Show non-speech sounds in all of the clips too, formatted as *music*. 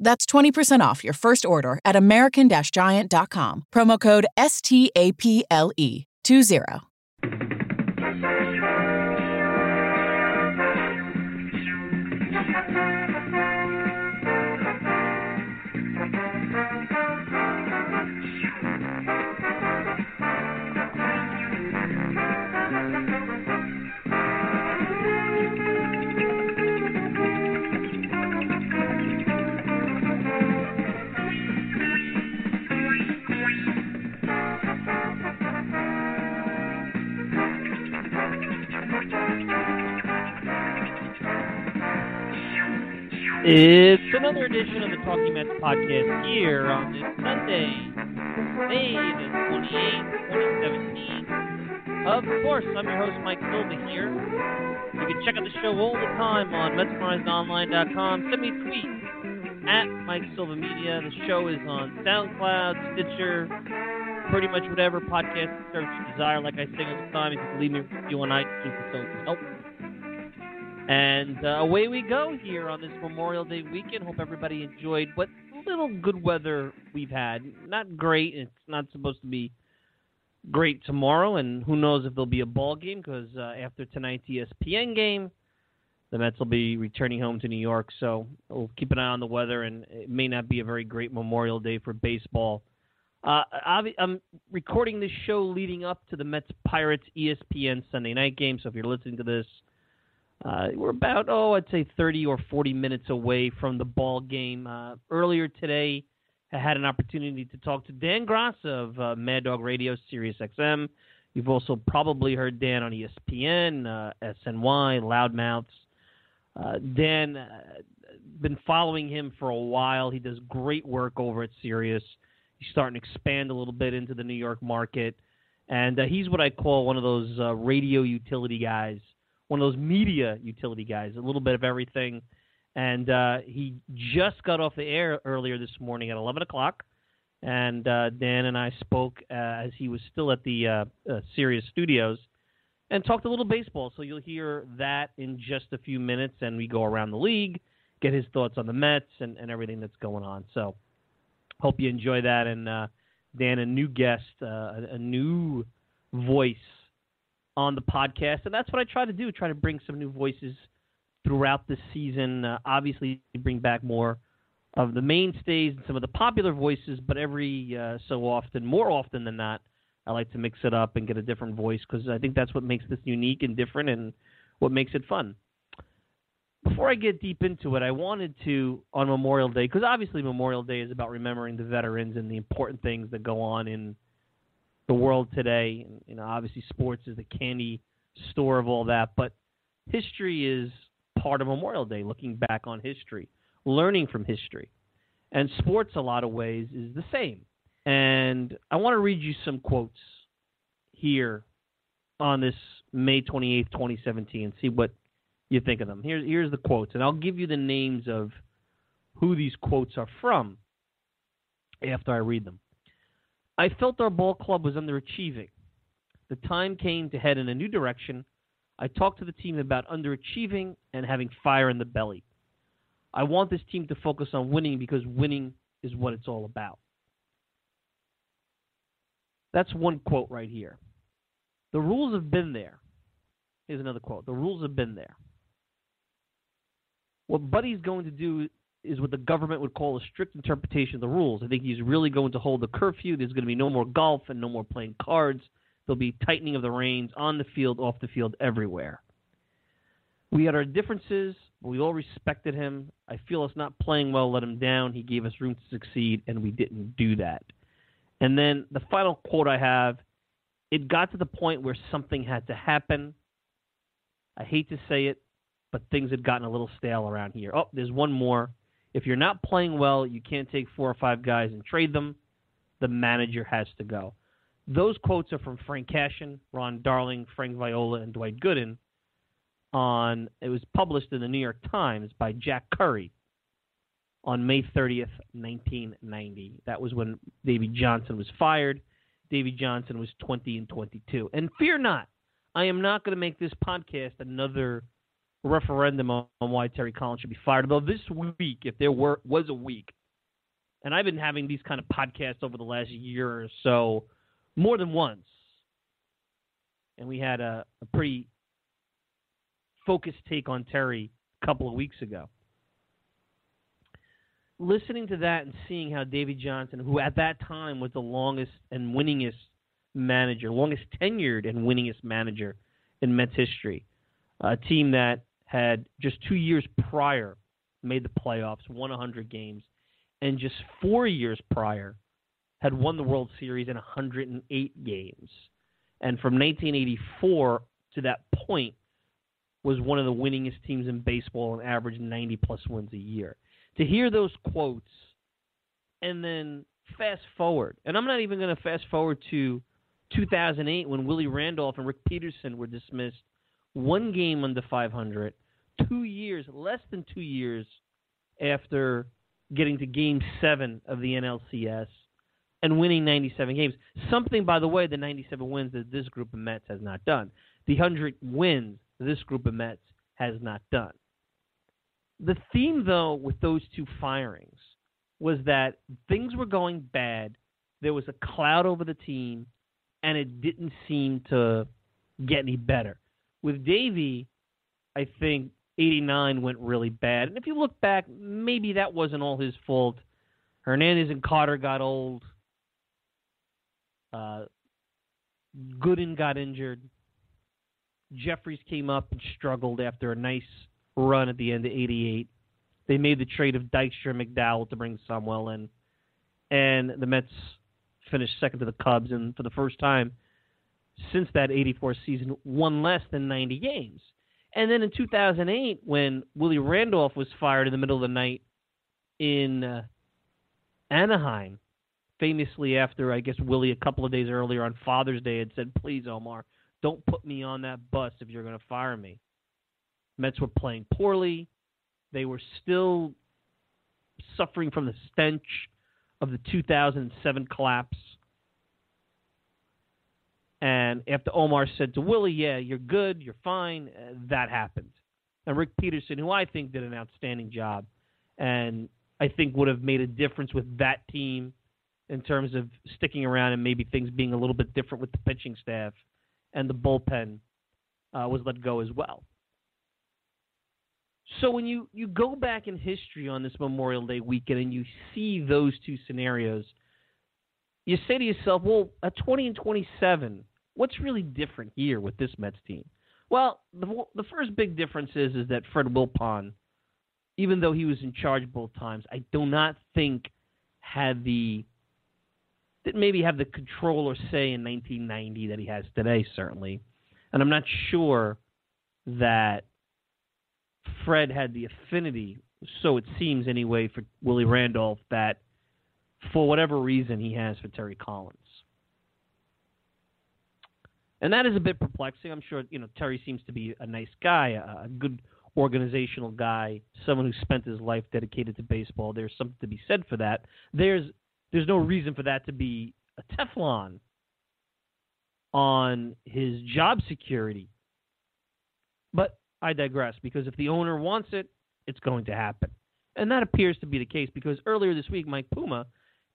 That's 20% off your first order at American Giant.com. Promo code STAPLE 20. It's another edition of the Talking Mets podcast here on this Sunday, May the 28th, 2017. Of course, I'm your host, Mike Silva here. You can check out the show all the time on MetsMerizedOnline.com. Send me a tweet at Mike Silva Media. The show is on SoundCloud, Stitcher, pretty much whatever podcast service you desire. Like I say all the time, if you can leave me a review on iTunes, it so help. And uh, away we go here on this Memorial Day weekend. Hope everybody enjoyed what little good weather we've had. Not great. It's not supposed to be great tomorrow, and who knows if there'll be a ball game because uh, after tonight's ESPN game, the Mets will be returning home to New York. So we'll keep an eye on the weather, and it may not be a very great Memorial Day for baseball. Uh, I'm recording this show leading up to the Mets Pirates ESPN Sunday night game. So if you're listening to this uh, we're about, oh, I'd say 30 or 40 minutes away from the ball game. Uh, earlier today, I had an opportunity to talk to Dan Graca of uh, Mad Dog Radio, Sirius XM. You've also probably heard Dan on ESPN, uh, SNY, Loudmouths. Uh, Dan, uh, been following him for a while. He does great work over at Sirius. He's starting to expand a little bit into the New York market. And he's what I call one of those radio utility guys one of those media utility guys, a little bit of everything. And uh, he just got off the air earlier this morning at 11 o'clock. And uh, Dan and I spoke uh, as he was still at the uh, uh, Sirius Studios and talked a little baseball. So you'll hear that in just a few minutes. And we go around the league, get his thoughts on the Mets and, and everything that's going on. So hope you enjoy that. And uh, Dan, a new guest, a, a new voice on the podcast, and that's what I try to do. Try to bring some new voices throughout the season. Uh, obviously, bring back more of the mainstays and some of the popular voices, but every uh, so often, more often than not, I like to mix it up and get a different voice because I think that's what makes this unique and different and what makes it fun. Before I get deep into it, I wanted to, on Memorial Day, because obviously Memorial Day is about remembering the veterans and the important things that go on in the world today. And, you know, obviously sports is the candy store of all that, but history is part of Memorial Day, looking back on history, learning from history. And sports, a lot of ways, is the same. And I want to read you some quotes here on this May 28th, 2017, and see what you think of them. Here's, here's the quotes, and I'll give you the names of who these quotes are from after I read them. I felt our ball club was underachieving. The time came to head in a new direction. I talked to the team about underachieving and having fire in the belly. I want this team to focus on winning because winning is what it's all about. That's one quote right here. The rules have been there. Here's another quote. The rules have been there. What Buddy's going to do is what the government would call a strict interpretation of the rules. I think he's really going to hold the curfew. There's going to be no more golf and no more playing cards. There'll be tightening of the reins on the field, off the field, everywhere. We had our differences. but We all respected him. I feel us not playing well let him down. He gave us room to succeed, and we didn't do that. And then the final quote I have it got to the point where something had to happen. I hate to say it, but things had gotten a little stale around here. Oh, there's one more. If you're not playing well, you can't take four or five guys and trade them. The manager has to go. Those quotes are from Frank Cashen, Ron Darling, Frank Viola, and Dwight Gooden. On it was published in the New York Times by Jack Curry on May 30th, 1990. That was when Davey Johnson was fired. Davey Johnson was 20 and 22. And fear not, I am not going to make this podcast another referendum on, on why Terry Collins should be fired. Although this week, if there were was a week, and I've been having these kind of podcasts over the last year or so, more than once, and we had a, a pretty focused take on Terry a couple of weeks ago listening to that and seeing how Davey Johnson, who at that time was the longest and winningest manager, longest tenured and winningest manager in Mets history, a team that had just two years prior made the playoffs, won 100 games, and just four years prior had won the World Series in 108 games. And from 1984 to that point was one of the winningest teams in baseball and averaged 90 plus wins a year to hear those quotes and then fast forward, and I'm not even going to fast forward to 2008 when Willie Randolph and Rick Peterson were dismissed, one game under 500, two years, less than two years after getting to Game Seven of the NLCS and winning 97 games. Something, by the way, the 97 wins that this group of Mets has not done. The 100 wins this group of Mets has not done. The theme, though, with those two firings was that things were going bad. There was a cloud over the team, and it didn't seem to get any better. With Davey, I think 89 went really bad. And if you look back, maybe that wasn't all his fault. Hernandez and Carter got old. Uh, Gooden got injured. Jefferies came up and struggled after a nice run at the end of 88. They made the trade of Dykstra McDowell to bring Samuel in. And the Mets finished second to the Cubs, and for the first time since that 84 season, won less than 90 games. And then in 2008, when Willie Randolph was fired in the middle of the night in uh, Anaheim, famously after, I guess, Willie a couple of days earlier on Father's Day had said, Please, Omar, don't put me on that bus if you're going to fire me. Mets were playing poorly. They were still suffering from the stench of the 2007 collapse. And after Omar said to Willie, Yeah, you're good, you're fine, uh, that happened. And Rick Peterson, who I think did an outstanding job and I think would have made a difference with that team in terms of sticking around and maybe things being a little bit different with the pitching staff and the bullpen uh, was let go as well. So when you, you go back in history on this Memorial Day weekend and you see those two scenarios, you say to yourself, well, at 20 and 27, what's really different here with this Mets team? Well, the, the first big difference is, is that Fred Wilpon, even though he was in charge both times, I do not think had the didn't maybe have the control or say in 1990 that he has today, certainly. And I'm not sure that Fred had the affinity, so it seems anyway, for Willie Randolph that for whatever reason he has for Terry Collins. And that is a bit perplexing. I'm sure, you know, Terry seems to be a nice guy, a, good organizational guy, someone who spent his life dedicated to baseball. There's something to be said for that. There's there's no reason for that to be a Teflon on his job security. But I digress because if the owner wants it, it's going to happen. And that appears to be the case because earlier this week, Mike Puma,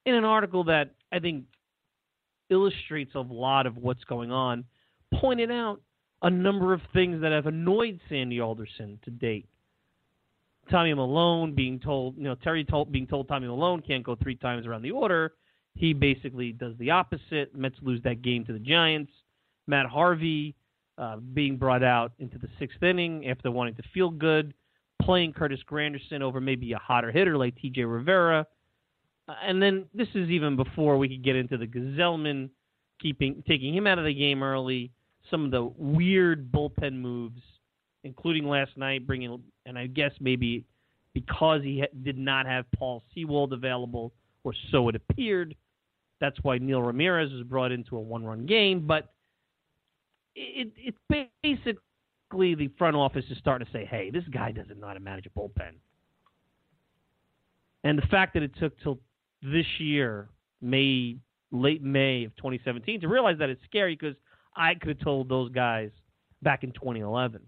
in an article that I think illustrates a lot of what's going on, pointed out a number of things that have annoyed Sandy Alderson to date. Tommy Milone being told, you know, Terry told, being told Tommy Milone can't go three times around the order. He basically does the opposite. Mets lose that game to the Giants. Matt Harvey uh, being brought out into the sixth inning after wanting to feel good, playing Curtis Granderson over maybe a hotter hitter like T.J. Rivera. Uh, and then this is even before we could get into the Gsellman keeping taking him out of the game early. Some of the weird bullpen moves, including last night bringing, and I guess maybe because he ha- did not have Paul Sewald available, or so it appeared. That's why Neil Ramirez was brought into a one-run game, but it, it's basically the front office is starting to say, "Hey, this guy doesn't know how to manage a bullpen." And the fact that it took till this year, May, late May of 2017, to realize that it's scary because I could have told those guys back in 2011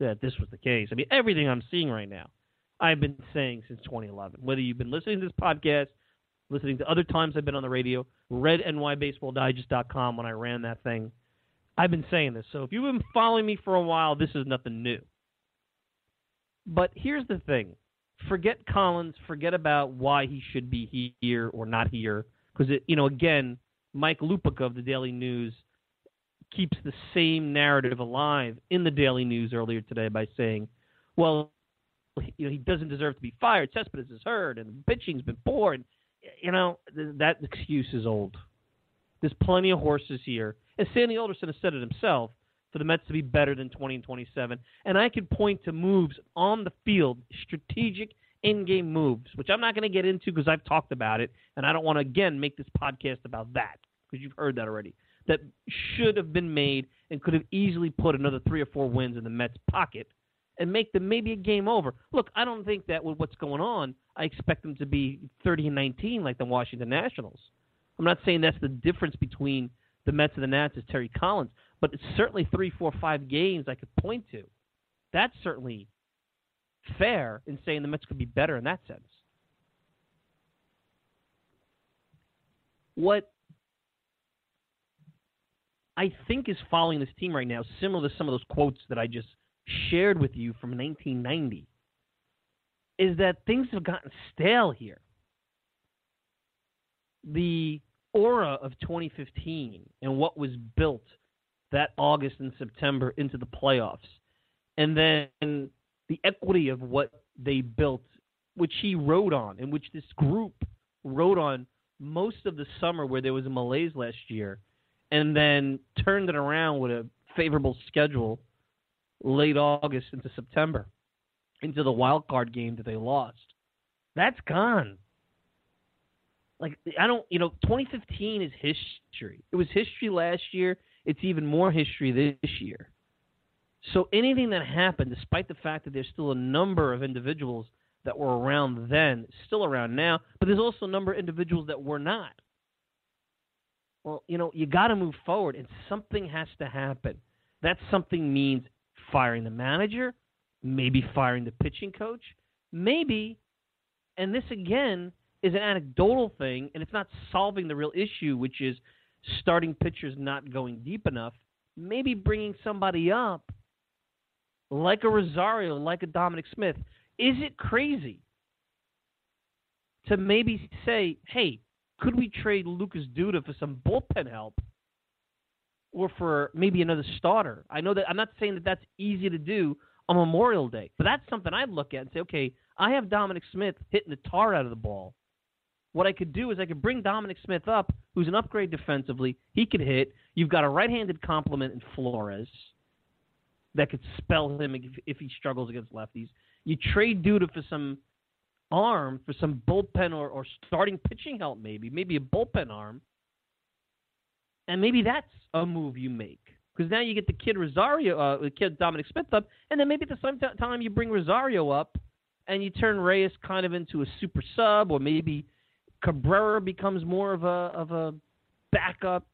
that this was the case. I mean, everything I'm seeing right now, I've been saying since 2011. Whether you've been listening to this podcast, listening to other times I've been on the radio, read NYBaseballDigest.com when I ran that thing, I've been saying this. So if you've been following me for a while, this is nothing new. But here's the thing forget Collins, forget about why he should be here or not here. Because, you know, again, Mike Lupica of the Daily News keeps the same narrative alive in the Daily News earlier today by saying, well, you know, he doesn't deserve to be fired. Cespedes is hurt, and pitching's been poor. And, you know, that excuse is old. There's plenty of horses here. And Sandy Alderson has said it himself for the Mets to be better than 20 and 27. And I could point to moves on the field, strategic in-game moves, which I'm not going to get into because I've talked about it, and I don't want to again make this podcast about that because you've heard that already. That should have been made and could have easily put another three or four wins in the Mets' pocket and make them maybe a game over. Look, I don't think that with what's going on, I expect them to be 30 and 19 like the Washington Nationals. I'm not saying that's the difference between the Mets and the Nats is Terry Collins, but it's certainly three, four, five games I could point to. That's certainly fair in saying the Mets could be better in that sense. What I think is following this team right now, similar to some of those quotes that I just shared with you from 1990, is that things have gotten stale here. The aura of 2015 and what was built that August and September into the playoffs, and then the equity of what they built, which he rode on, and which this group rode on most of the summer where there was a malaise last year, and then turned it around with a favorable schedule late August into September, into the wild card game that they lost. That's gone like I don't, you know, 2015 is history. It was history last year. It's even more history this year. So anything that happened, despite the fact that there's still a number of individuals that were around then, still around now, but there's also a number of individuals that were not. Well, you know, you got to move forward, and something has to happen. That something means firing the manager, maybe firing the pitching coach, maybe, and this again is an anecdotal thing, and it's not solving the real issue, which is starting pitchers not going deep enough. Maybe bringing somebody up like a Rosario, like a Dominic Smith, is it crazy to maybe say, hey, could we trade Lucas Duda for some bullpen help or for maybe another starter? I know that I'm not saying that that's easy to do on Memorial Day, but that's something I'd look at and say, okay, I have Dominic Smith hitting the tar out of the ball. What I could do is I could bring Dominic Smith up, who's an upgrade defensively. He could hit. You've got a right-handed complement in Flores that could spell him if, if he struggles against lefties. You trade Duda for some arm, for some bullpen or, or starting pitching help, maybe, maybe a bullpen arm, and maybe that's a move you make because now you get the kid Rosario, uh, the kid Dominic Smith up, and then maybe at the same t- time you bring Rosario up, and you turn Reyes kind of into a super sub, or maybe Cabrera becomes more of a of a backup.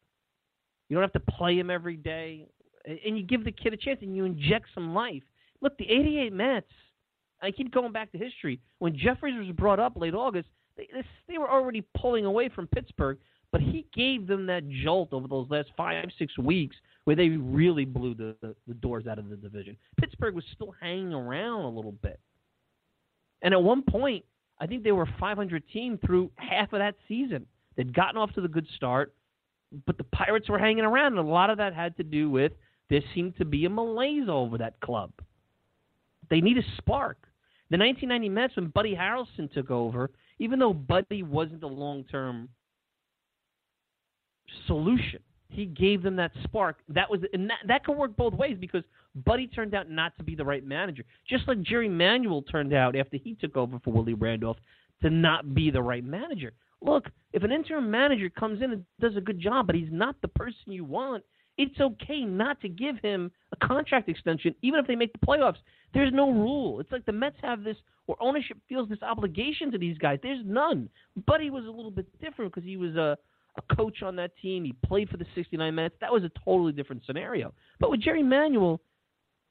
You don't have to play him every day, and you give the kid a chance, and you inject some life. Look, the '88 Mets. I keep going back to history. When Jefferies was brought up late August, they, they were already pulling away from Pittsburgh, but he gave them that jolt over those last five, six weeks where they really blew the, the, the doors out of the division. Pittsburgh was still hanging around a little bit. And at one point, I think they were a 500 team through half of that season. They'd gotten off to the good start, but the Pirates were hanging around, and a lot of that had to do with there seemed to be a malaise over that club. They need a spark. The 1990 Mets, when Buddy Harrelson took over, even though Buddy wasn't the long term solution, he gave them that spark. That was, and that, that could work both ways because Buddy turned out not to be the right manager, just like Jerry Manuel turned out after he took over for Willie Randolph to not be the right manager. Look, if an interim manager comes in and does a good job, but he's not the person you want, it's okay not to give him a contract extension, even if they make the playoffs. There's no rule. It's like the Mets have this, or ownership feels this obligation to these guys. There's none. Buddy was a little bit different because he was a a coach on that team. He played for the 69 Mets. That was a totally different scenario. But with Jerry Manuel,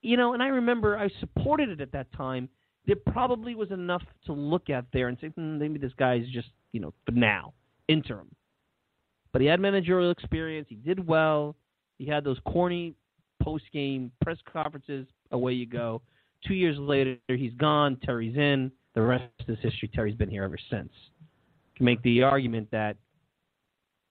you know, and I remember I supported it at that time. There probably was enough to look at there and say, hmm, maybe this guy is just, you know, for now, interim. But he had managerial experience. He did well. He had those corny post game press conferences. Away you go. Two years later, he's gone. Terry's in. The rest is history. Terry's been here ever since. You can make the argument that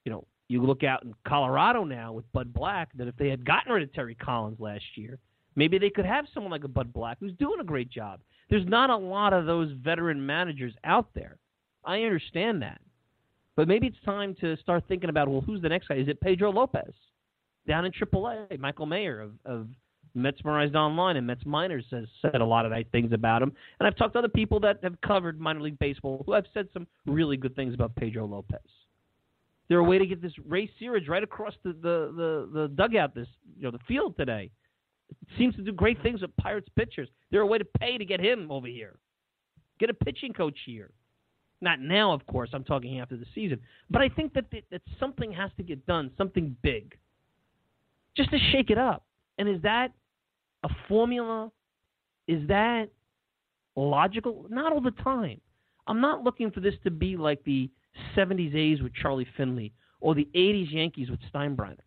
you know, you look out in Colorado now with Bud Black that if they had gotten rid of Terry Collins last year, maybe they could have someone like a Bud Black who's doing a great job. There's not a lot of those veteran managers out there. I understand that. But maybe it's time to start thinking about well, who's the next guy? Is it Pedro Lopez down in AAA? Michael Mayer of, of Metsmerized Online and Mets Minors has said a lot of nice things about him. And I've talked to other people that have covered minor league baseball who have said some really good things about Pedro Lopez. They're a way to get this Ray Searage right across the, the, the, the dugout, this you know the field today. It seems to do great things with Pirates pitchers. They're a way to pay to get him over here. Get a pitching coach here. Not now, of course. I'm talking after the season. But I think that, that something has to get done, something big, just to shake it up. And is that a formula? Is that logical? Not all the time. I'm not looking for this to be like the 70s A's with Charlie Finley or the 80s Yankees with Steinbrenner.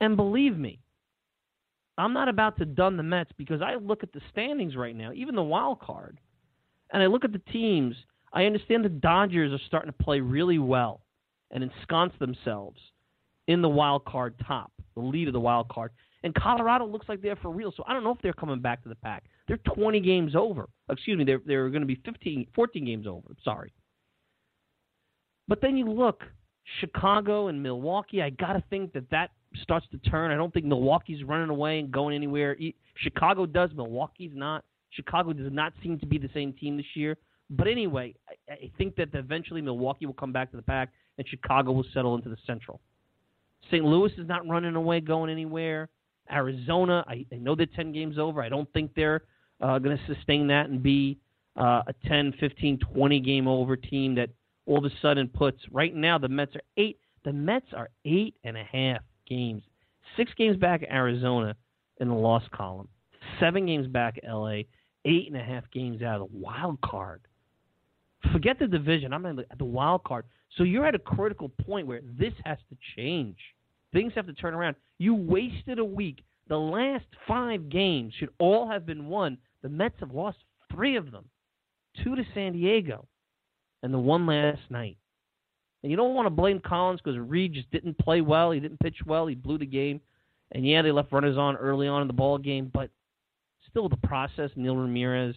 And believe me, I'm not about to dun the Mets because I look at the standings right now, even the wild card, and I look at the teams. I understand the Dodgers are starting to play really well and ensconce themselves in the wild card top, the lead of the wild card. And Colorado looks like they're for real. So I don't know if they're coming back to the pack. They're 20 games over. Excuse me, they're, they're going to be 15, 14 games over. Sorry. But then you look, Chicago and Milwaukee. I got to think that that starts to turn. I don't think Milwaukee's running away and going anywhere. Chicago does. Milwaukee's not. Chicago does not seem to be the same team this year. But anyway, I, I think that eventually Milwaukee will come back to the pack and Chicago will settle into the Central. St. Louis is not running away, going anywhere. Arizona, I, I know they're 10 games over. I don't think they're uh, going to sustain that and be uh, a 10, 15, 20 game over team that all of a sudden puts right now the Mets are eight. The Mets are eight and a half games, six games back at Arizona in the loss column, seven games back at LA, eight and a half games out of the wild card. Forget the division. I'm at the wild card. So you're at a critical point where this has to change. Things have to turn around. You wasted a week The last five games should all have been won. The Mets have lost three of them two to San Diego, and the one last night. And you don't want to blame Collins because Reed just didn't play well. He didn't pitch well. He blew the game. And yeah, they left runners on early on in the ball game, but still the process. Neil Ramirez,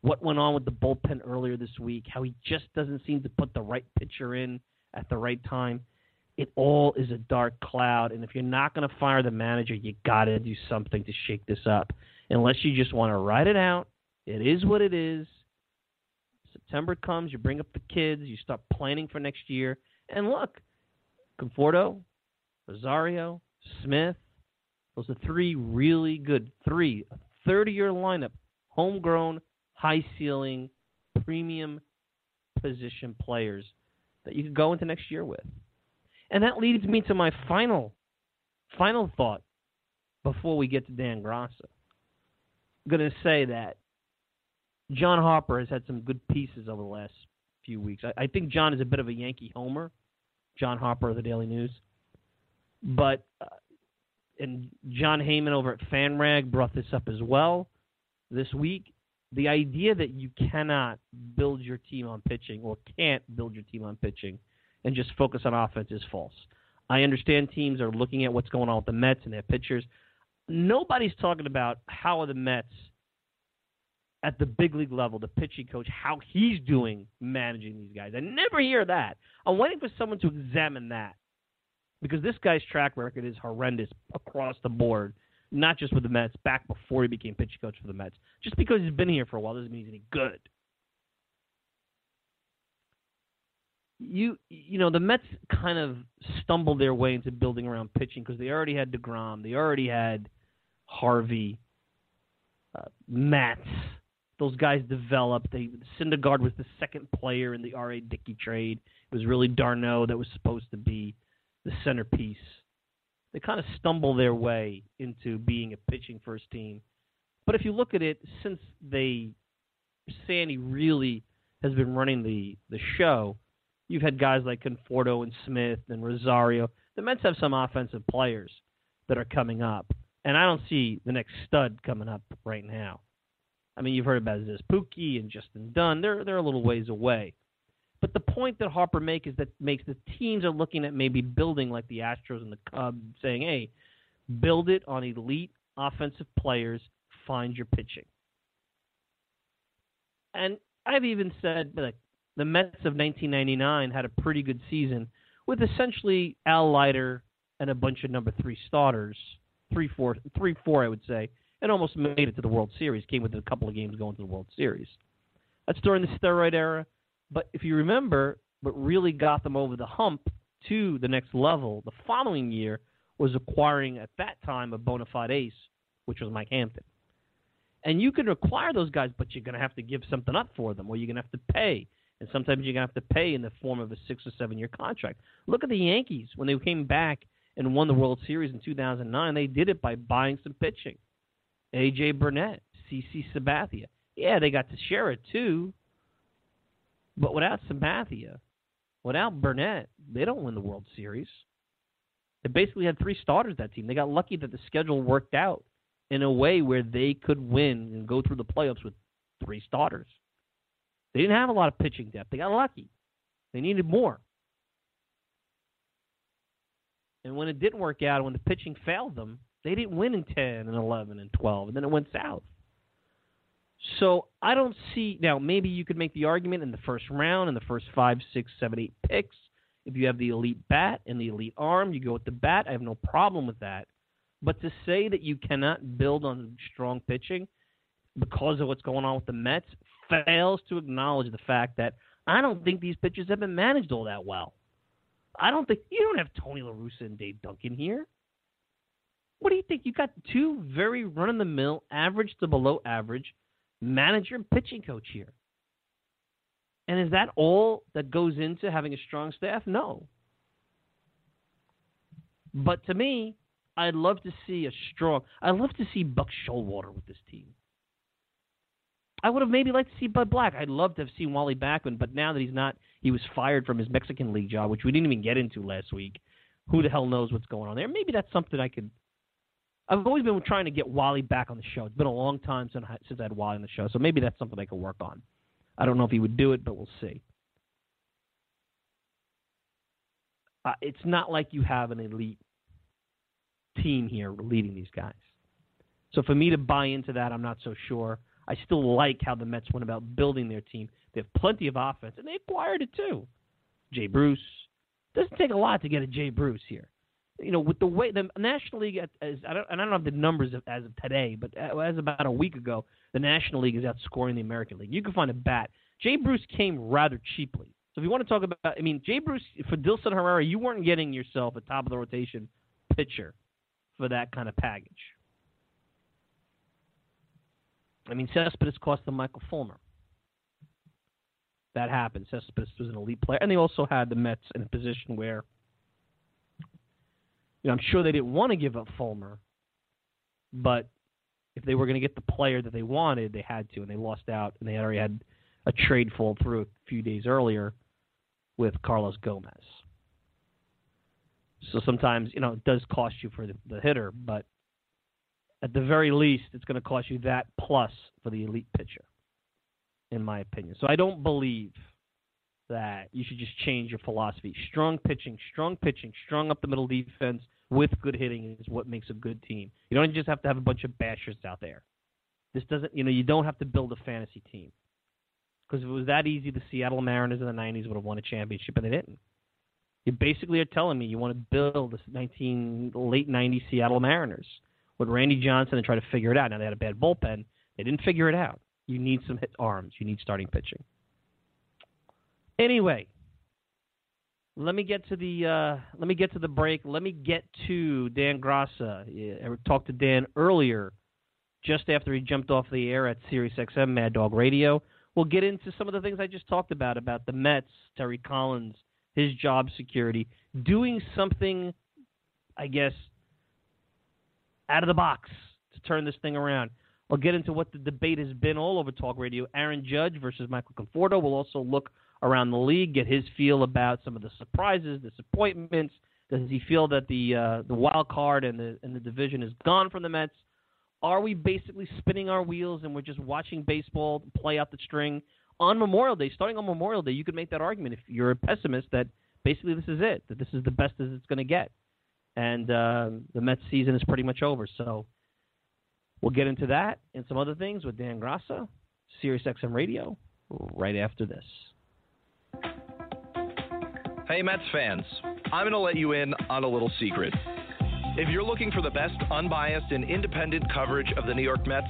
what went on with the bullpen earlier this week, how he just doesn't seem to put the right pitcher in at the right time. It all is a dark cloud, and if you're not going to fire the manager, you got to do something to shake this up. Unless you just want to ride it out, it is what it is. September comes, you bring up the kids, you start planning for next year, and look, Conforto, Rosario, Smith, those are three really good, three, a 30 year lineup, homegrown, high ceiling, premium position players that you could go into next year with. And that leads me to my final final thought before we get to Dan Graca. I'm going to say that John Harper has had some good pieces over the last few weeks. I, I think John is a bit of a Yankee homer, John Harper of the Daily News. But uh, and Jon Heyman over at FanRag brought this up as well this week. The idea that you cannot build your team on pitching or can't build your team on pitching and just focus on offense is false. I understand teams are looking at what's going on with the Mets and their pitchers. Nobody's talking about how are the Mets at the big league level, the pitching coach, how he's doing managing these guys. I never hear that. I'm waiting for someone to examine that because this guy's track record is horrendous across the board, not just with the Mets, back before he became pitching coach for the Mets. Just because he's been here for a while doesn't mean he's any good. You you know the Mets kind of stumbled their way into building around pitching because they already had Degrom, they already had Harvey, uh. Those guys developed. They Syndergaard was the second player in the R.A. Dickey trade. It was really d'Arnaud that was supposed to be the centerpiece. They kind of stumble their way into being a pitching first team. But if you look at it, since they Sandy really has been running the the show, you've had guys like Conforto and Smith and Rosario. The Mets have some offensive players that are coming up, and I don't see the next stud coming up right now. I mean, you've heard about Pookie and Justin Dunn. They're they're a little ways away. But the point that Harper make is that makes the teams are looking at maybe building like the Astros and the Cubs, saying, "Hey, build it on elite offensive players. Find your pitching." And I've even said like the Mets of 1999 had a pretty good season with essentially Al Leiter and a bunch of number three starters, three four, three four, I would say, and almost made it to the World Series. Came within a couple of games going to the World Series. That's during the steroid era. But if you remember, what really got them over the hump to the next level the following year was acquiring at that time a bona fide ace, which was Mike Hampton. And you can acquire those guys, but you're going to have to give something up for them, or you're going to have to pay. And sometimes you're going to have to pay in the form of a six or seven year contract. Look at the Yankees. When they came back and won the World Series in 2009, they did it by buying some pitching. A.J. Burnett, CC Sabathia. Yeah, they got to share it too, but without Sabathia, without Burnett, they don't win the World Series. They basically had three starters that team. They got lucky that the schedule worked out in a way where they could win and go through the playoffs with three starters. They didn't have a lot of pitching depth. They got lucky. They needed more. And when it didn't work out, when the pitching failed them, they didn't win in 10 and 11 and 12, and then it went south. So I don't see now. Maybe you could make the argument in the first round, in the first five, six, seven, eight picks. If you have the elite bat and the elite arm, you go with the bat. I have no problem with that. But to say that you cannot build on strong pitching because of what's going on with the Mets fails to acknowledge the fact that I don't think these pitchers have been managed all that well. I don't think you don't have Tony La Russa and Dave Duncan here. What do you think? You got two very run of the mill, average to below average manager and pitching coach here. And is that all that goes into having a strong staff? No. But to me, I'd love to see a strong. I'd love to see Buck Showalter with this team. I would have maybe liked to see Bud Black. I'd love to have seen Wally Backman, but now that he's not, he was fired from his Mexican League job, which we didn't even get into last week. Who the hell knows what's going on there? Maybe that's something I could I've always been trying to get Wally back on the show. It's been a long time since I, since I had Wally on the show, so maybe that's something I could work on. I don't know if he would do it, but we'll see. Uh, it's not like you have an elite team here leading these guys. So for me to buy into that, I'm not so sure. I still like how the Mets went about building their team. They have plenty of offense, and they acquired it too. Jay Bruce. Doesn't take a lot to get a Jay Bruce here. You know, with the way the National League, is, I don't, I don't have the numbers as of today, but as about a week ago, the National League is outscoring the American League. You can find a bat. Jay Bruce came rather cheaply. So if you want to talk about, I mean, Jay Bruce for Dilson Herrera, you weren't getting yourself a top of the rotation pitcher for that kind of package. I mean, Cespedes cost them Michael Fulmer. That happened. Cespedes was an elite player, and they also had the Mets in a position where, you know, I'm sure they didn't want to give up Fulmer, but if they were going to get the player that they wanted, they had to, and they lost out, and they already had a trade fall through a few days earlier with Carlos Gomez. So sometimes, you know, it does cost you for the, the hitter, but at the very least, it's going to cost you that plus for the elite pitcher, in my opinion. So I don't believe that you should just change your philosophy. Strong pitching, strong pitching, strong up the middle defense with good hitting is what makes a good team. You don't just have to have a bunch of bashers out there. This doesn't, you know, you don't have to build a fantasy team. Because if it was that easy, the Seattle Mariners in the 90s would have won a championship, and they didn't. You basically are telling me you want to build the 19 late 90s Seattle Mariners with Randy Johnson and try to figure it out. Now they had a bad bullpen. They didn't figure it out. You need some hit arms. You need starting pitching. Anyway, let me get to the uh, let me get to the break. Let me get to Dan Graca. I talked to Dan earlier, just after he jumped off the air at SiriusXM Mad Dog Radio. We'll get into some of the things I just talked about about the Mets, Terry Collins, his job security, doing something, I guess, out of the box to turn this thing around. We'll get into what the debate has been all over talk radio. Aaron Judge versus Michael Conforto. We'll also look around the league, get his feel about some of the surprises, disappointments. Does he feel that the uh, the wild card and the and the division is gone from the Mets? Are we basically spinning our wheels and we're just watching baseball play out the string on Memorial Day? Starting on Memorial Day, you could make that argument if you're a pessimist that basically this is it, that this is the best as it's going to get and uh, the Mets season is pretty much over. So we'll get into that and some other things with Dan Graca, Sirius XM Radio, right after this. Hey, Mets fans, I'm going to let you in on a little secret. If you're looking for the best unbiased and independent coverage of the New York Mets,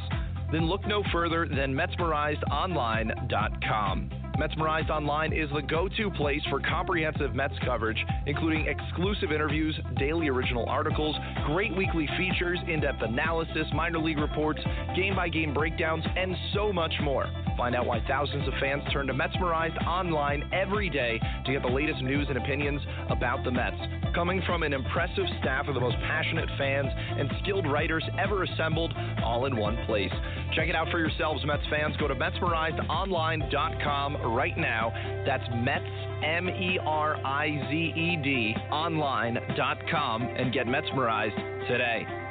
then look no further than MetsmerizedOnline.com. Metsmerized Online is the go to place for comprehensive Mets coverage, including exclusive interviews, daily original articles, great weekly features, in depth analysis, minor league reports, game by game breakdowns, and so much more. Find out why thousands of fans turn to Metsmerized Online every day to get the latest news and opinions about the Mets. Coming from an impressive staff of the most passionate fans and skilled writers ever assembled, all in one place. Check it out for yourselves, Mets fans. Go to MetsmerizedOnline.com right now. That's Mets, M E R I Z E D, online.com and get Metsmerized today.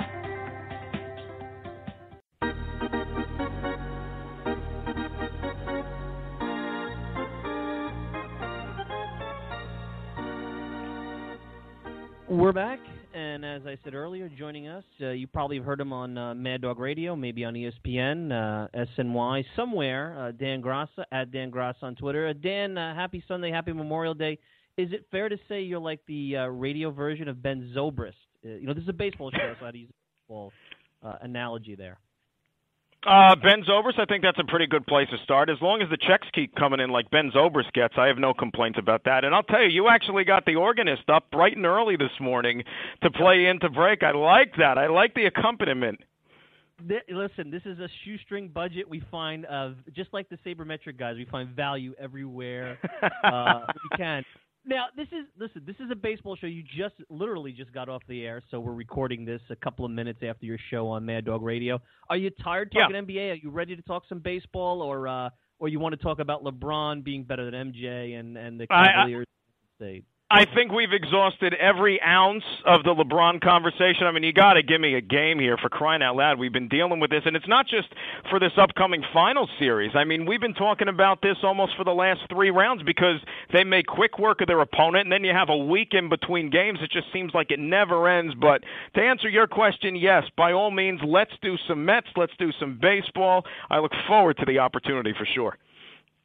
I said earlier, joining us, uh, you probably have heard him on uh, Mad Dog Radio, maybe on ESPN, uh, SNY, somewhere. Uh, Dan Graca at Dan Graca on Twitter. Uh, Dan, uh, happy Sunday, happy Memorial Day. Is it fair to say you're like the radio version of Ben Zobrist? you know, this is a baseball show, so I'd use a baseball analogy there. Uh, Ben Zobrist, I think that's a pretty good place to start. As long as the checks keep coming in like Ben Zobrist gets, I have no complaints about that. And I'll tell you, you actually got the organist up bright and early this morning to play into break. I like that. I like the accompaniment. Listen, this is a shoestring budget. We find, uh, just like the sabermetric guys, we find value everywhere *laughs* uh, we can. Now this is listen. This is a baseball show. You just literally just got off the air, so we're recording this a couple of minutes after your show on Mad Dog Radio. Are you tired talking yeah. NBA? Are you ready to talk some baseball, or uh, or you want to talk about LeBron being better than MJ and and the Cavaliers? I, I, I think we've exhausted every ounce of the LeBron conversation. I mean, you got to give me a game here for crying out loud. We've been dealing with this, and it's not just for this upcoming final series. I mean, we've been talking about this almost for the last three rounds because they make quick work of their opponent, and then you have a week in between games. It just seems like it never ends. But to answer your question, yes, by all means, let's do some Mets, let's do some baseball. I look forward to the opportunity for sure.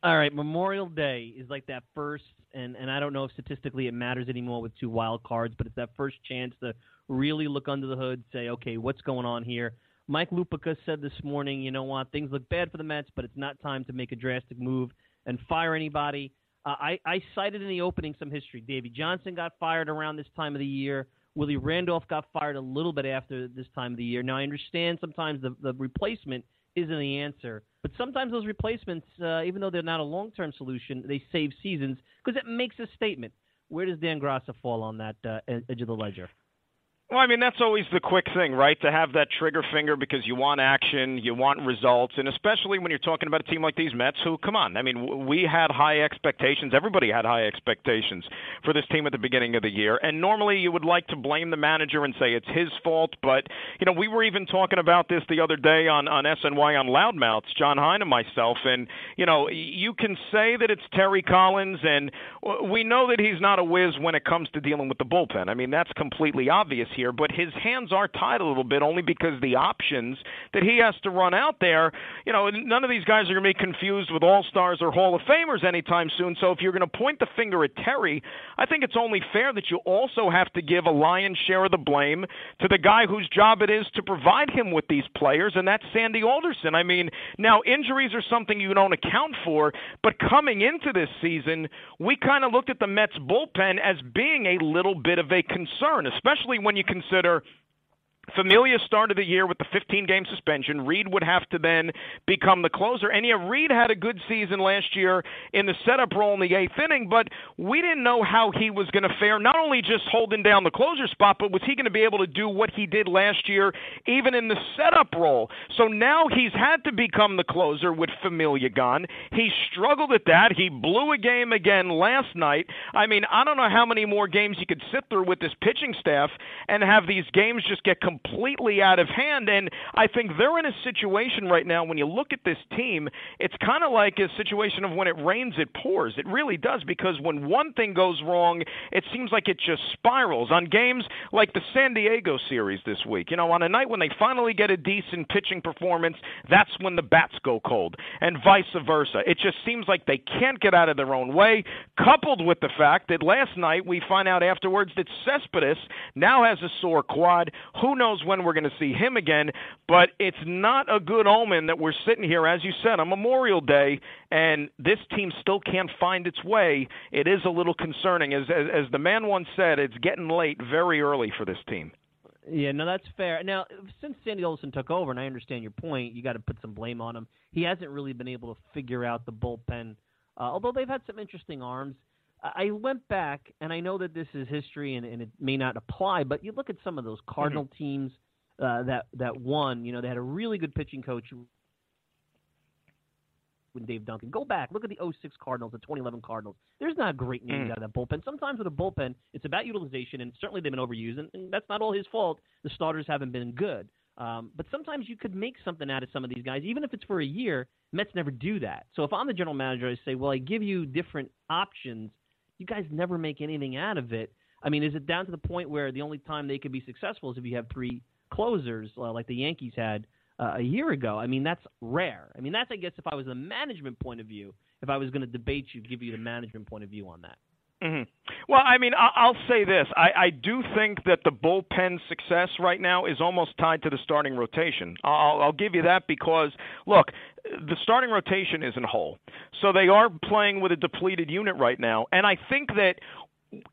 All right, Memorial Day is like that first and and I don't know if statistically it matters anymore with two wild cards, but it's that first chance to really look under the hood, say, okay, what's going on here? Mike Lupica said this morning, you know what, things look bad for the Mets, but it's not time to make a drastic move and fire anybody. Uh, I, I cited in the opening some history. Davey Johnson got fired around this time of the year. Willie Randolph got fired a little bit after this time of the year. Now I understand sometimes the the replacement isn't the answer. But sometimes those replacements, uh, even though they're not a long term solution, they save seasons because it makes a statement. Where does Dan Graca fall on that uh, edge of the ledger? Well, I mean, that's always the quick thing, right? To have that trigger finger because you want action, you want results, and especially when you're talking about a team like these Mets, who, come on, I mean, we had high expectations. Everybody had high expectations for this team at the beginning of the year. And normally you would like to blame the manager and say it's his fault, but, you know, we were even talking about this the other day on, on SNY on Loudmouths, John Hein and myself, and, you know, you can say that it's Terry Collins, and we know that he's not a whiz when it comes to dealing with the bullpen. I mean, that's completely obvious here, but his hands are tied a little bit only because the options that he has to run out there, you know, none of these guys are going to be confused with all stars or Hall of Famers anytime soon. So if you're going to point the finger at Terry, I think it's only fair that you also have to give a lion's share of the blame to the guy whose job it is to provide him with these players, and that's Sandy Alderson. I mean, now injuries are something you don't account for, but coming into this season, we kind of looked at the Mets bullpen as being a little bit of a concern, especially when you consider Familia started the year with the 15 game suspension. Reed would have to then become the closer. And yeah, Reed had a good season last year in the setup role in the eighth inning, but we didn't know how he was going to fare, not only just holding down the closer spot, but was he going to be able to do what he did last year, even in the setup role? So now he's had to become the closer with Familia gone. He struggled at that. He blew a game again last night. I mean, I don't know how many more games you could sit through with this pitching staff and have these games just get completely completely out of hand. And I think they're in a situation right now, when you look at this team, it's kind of like a situation of when it rains, it pours. It really does, because when one thing goes wrong, it seems like it just spirals. On games like the San Diego series this week, you know, on a night when they finally get a decent pitching performance, that's when the bats go cold, and vice versa. It just seems like they can't get out of their own way, coupled with the fact that last night we find out afterwards that Cespedes now has a sore quad. Who knows knows when we're going to see him again, but it's not a good omen that we're sitting here, as you said, on Memorial Day, and this team still can't find its way. It is a little concerning. As, as, as the man once said, it's getting late very early for this team. Yeah, no, that's fair. Now, since Sandy Alderson took over, and I understand your point, you got to put some blame on him. He hasn't really been able to figure out the bullpen, uh, although they've had some interesting arms. I went back, and I know that this is history and, and it may not apply, but you look at some of those Cardinal mm-hmm. teams uh, that that won. You know, they had a really good pitching coach when Dave Duncan. Go back, look at the 06 Cardinals, the 2011 Cardinals. There's not a great names mm. out of that bullpen. Sometimes with a bullpen, it's about utilization, and certainly they've been overused, and, and that's not all his fault. The starters haven't been good. Um, but sometimes you could make something out of some of these guys, even if it's for a year. Mets never do that. So if I'm the general manager, I say, well, I give you different options you guys never make anything out of it. I mean, is it down to the point where the only time they could be successful is if you have three closers uh, like the Yankees had uh, a year ago? I mean, that's rare. I mean, that's I guess if I was the management point of view, if I was going to debate you, give you the management point of view on that. Mm-hmm. Well, I mean, I'll say this: I, I do think that the bullpen success right now is almost tied to the starting rotation. I'll, I'll give you that because, look, the starting rotation isn't whole, so they are playing with a depleted unit right now, and I think that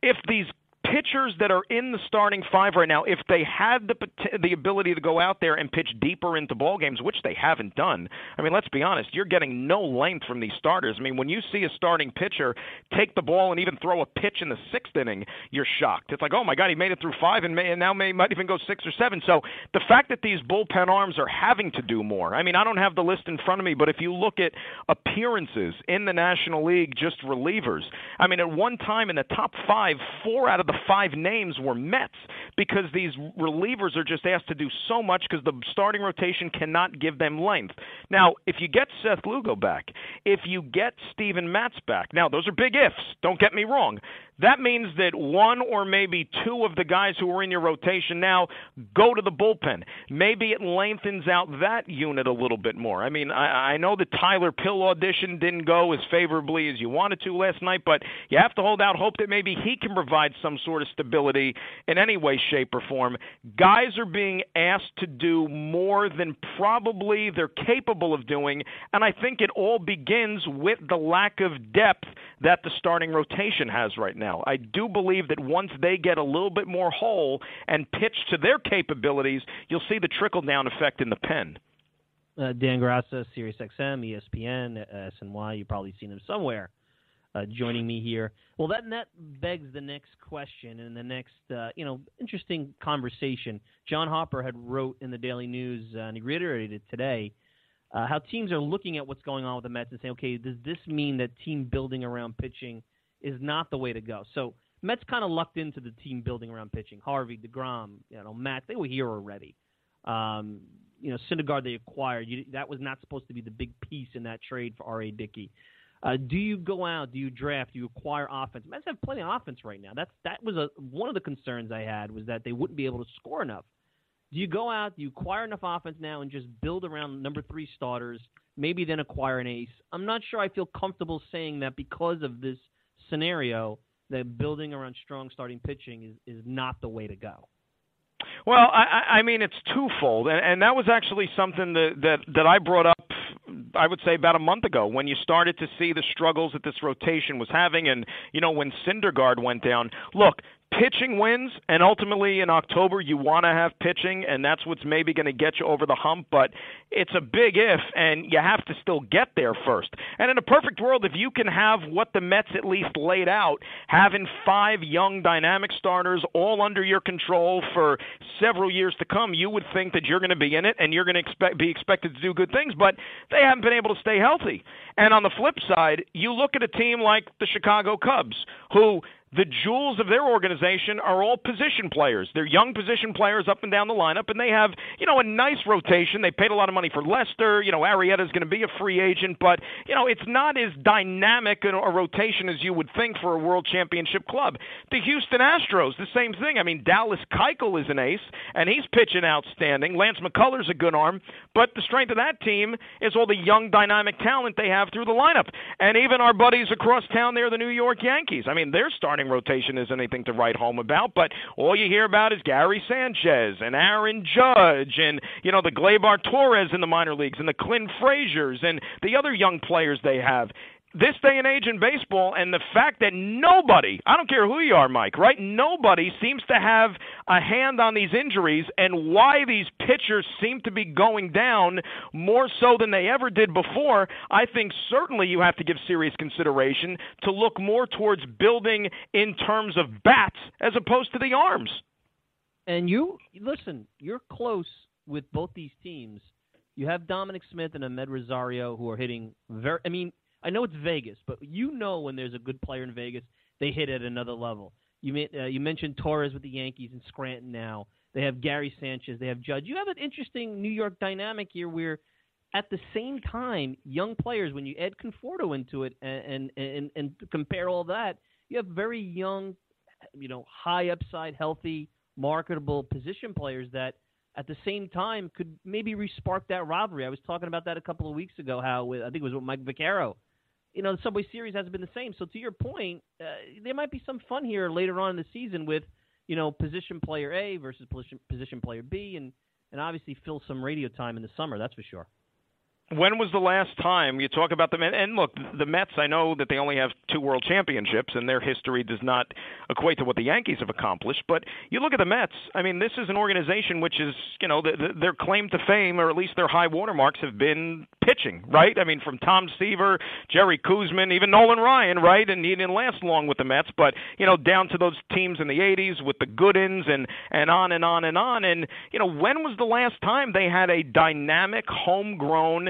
if these pitchers that are in the starting five right now, if they had the the ability to go out there and pitch deeper into ball games, which they haven't done, I mean, let's be honest, you're getting no length from these starters. I mean, when you see a starting pitcher take the ball and even throw a pitch in the sixth inning, you're shocked. It's like, oh my God, he made it through five and, may, and now may might even go six or seven. So the fact that these bullpen arms are having to do more. I mean, I don't have the list in front of me, but if you look at appearances in the National League, just relievers. I mean, at one time in the top five, four out of the five names were Mets because these relievers are just asked to do so much because the starting rotation cannot give them length. Now, if you get Seth Lugo back, if you get Steven Matz back, now those are big ifs. Don't get me wrong. That means that one or maybe two of the guys who are in your rotation now go to the bullpen. Maybe it lengthens out that unit a little bit more. I mean, I, I know the Tyler Pill audition didn't go as favorably as you wanted to last night, but you have to hold out hope that maybe he can provide some sort of stability in any way, shape, or form. Guys are being asked to do more than probably they're capable of doing, and I think it all begins with the lack of depth that the starting rotation has right now now. I do believe that once they get a little bit more whole and pitch to their capabilities, you'll see the trickle down effect in the pen. Uh, Dan Graca, Sirius XM, ESPN, SNY. You've probably seen him somewhere. Uh, joining me here. Well, that that begs the next question and the next uh, you know interesting conversation. John Harper had wrote in the Daily News uh, and he reiterated it today uh, how teams are looking at what's going on with the Mets and saying, okay, does this mean that team building around pitching is not the way to go. So Mets kind of lucked into the team building around pitching. Harvey, Degrom, you know, Matz, they were here already. Um, you know, Syndergaard they acquired. You, that was not supposed to be the big piece in that trade for R.A. Dickey. Uh, do you go out? Do you draft? Do you acquire offense? Mets have plenty of offense right now. That's that was a one of the concerns I had was that they wouldn't be able to score enough. Do you go out? Do you acquire enough offense now and just build around number three starters? Maybe then acquire an ace. I'm not sure I feel comfortable saying that because of this scenario that building around strong starting pitching is, is not the way to go. Well, I, I mean it's twofold, and, and that was actually something that, that that I brought up. I would say about a month ago when you started to see the struggles that this rotation was having, and you know when Syndergaard went down. Look, pitching wins, and ultimately in October you want to have pitching, and that's what's maybe going to get you over the hump. But it's a big if, and you have to still get there first. And in a perfect world, if you can have what the Mets at least laid out, having five young dynamic starters all under your control for several years to come, you would think that you're going to be in it and you're going to expect be expected to do good things. But they haven't been able to stay healthy. And on the flip side, you look at a team like the Chicago Cubs, who the jewels of their organization are all position players. They're young position players up and down the lineup, and they have, you know, a nice rotation. They paid a lot of money for Lester. You know, Arrieta's going to be a free agent, but, you know, it's not as dynamic a rotation as you would think for a world championship club. The Houston Astros, the same thing. I mean, Dallas Keuchel is an ace, and he's pitching outstanding. Lance McCullers a good arm, but the strength of that team is all the young dynamic talent they have through the lineup. And even our buddies across town there, the New York Yankees. I mean, they're starting starting rotation is anything to write home about, but all you hear about is Gary Sanchez and Aaron Judge and, you know, the Gleyber Torres in the minor leagues and the Clint Frazier's and the other young players they have this day and age in baseball and the fact that nobody, I don't care who you are, Mike, right? Nobody seems to have a hand on these injuries and why these pitchers seem to be going down more so than they ever did before. I think certainly you have to give serious consideration to look more towards building in terms of bats as opposed to the arms. And you, listen, you're close with both these teams. You have Dominic Smith and Amed Rosario who are hitting very, I mean, I know it's Vegas, but you know when there's a good player in Vegas, they hit at another level. You uh, you mentioned Torres with the Yankees and Scranton now. They have Gary Sanchez. They have Judge. You have an interesting New York dynamic here where at the same time, young players, when you add Conforto into it and, and, and, and compare all that, you have very young, you know, high upside, healthy, marketable position players that at the same time could maybe respark that rivalry. I was talking about that a couple of weeks ago, how with, I think it was with Mike Vaccaro you know, the Subway Series hasn't been the same. So to your point, uh, there might be some fun here later on in the season with, you know, position player A versus position, position player B, and and obviously fill some radio time in the summer. That's for sure. When was the last time you talk about them? And, and look, the Mets. I know that they only have two World Championships, and their history does not equate to what the Yankees have accomplished. But you look at the Mets. I mean, this is an organization which is, you know, the, the, their claim to fame, or at least their high watermarks, have been pitching, right? I mean, from Tom Seaver, Jerry Koosman, even Nolan Ryan, right? And he didn't last long with the Mets, but you know, down to those teams in the '80s with the Goodens and and on and on and on. And you know, when was the last time they had a dynamic, homegrown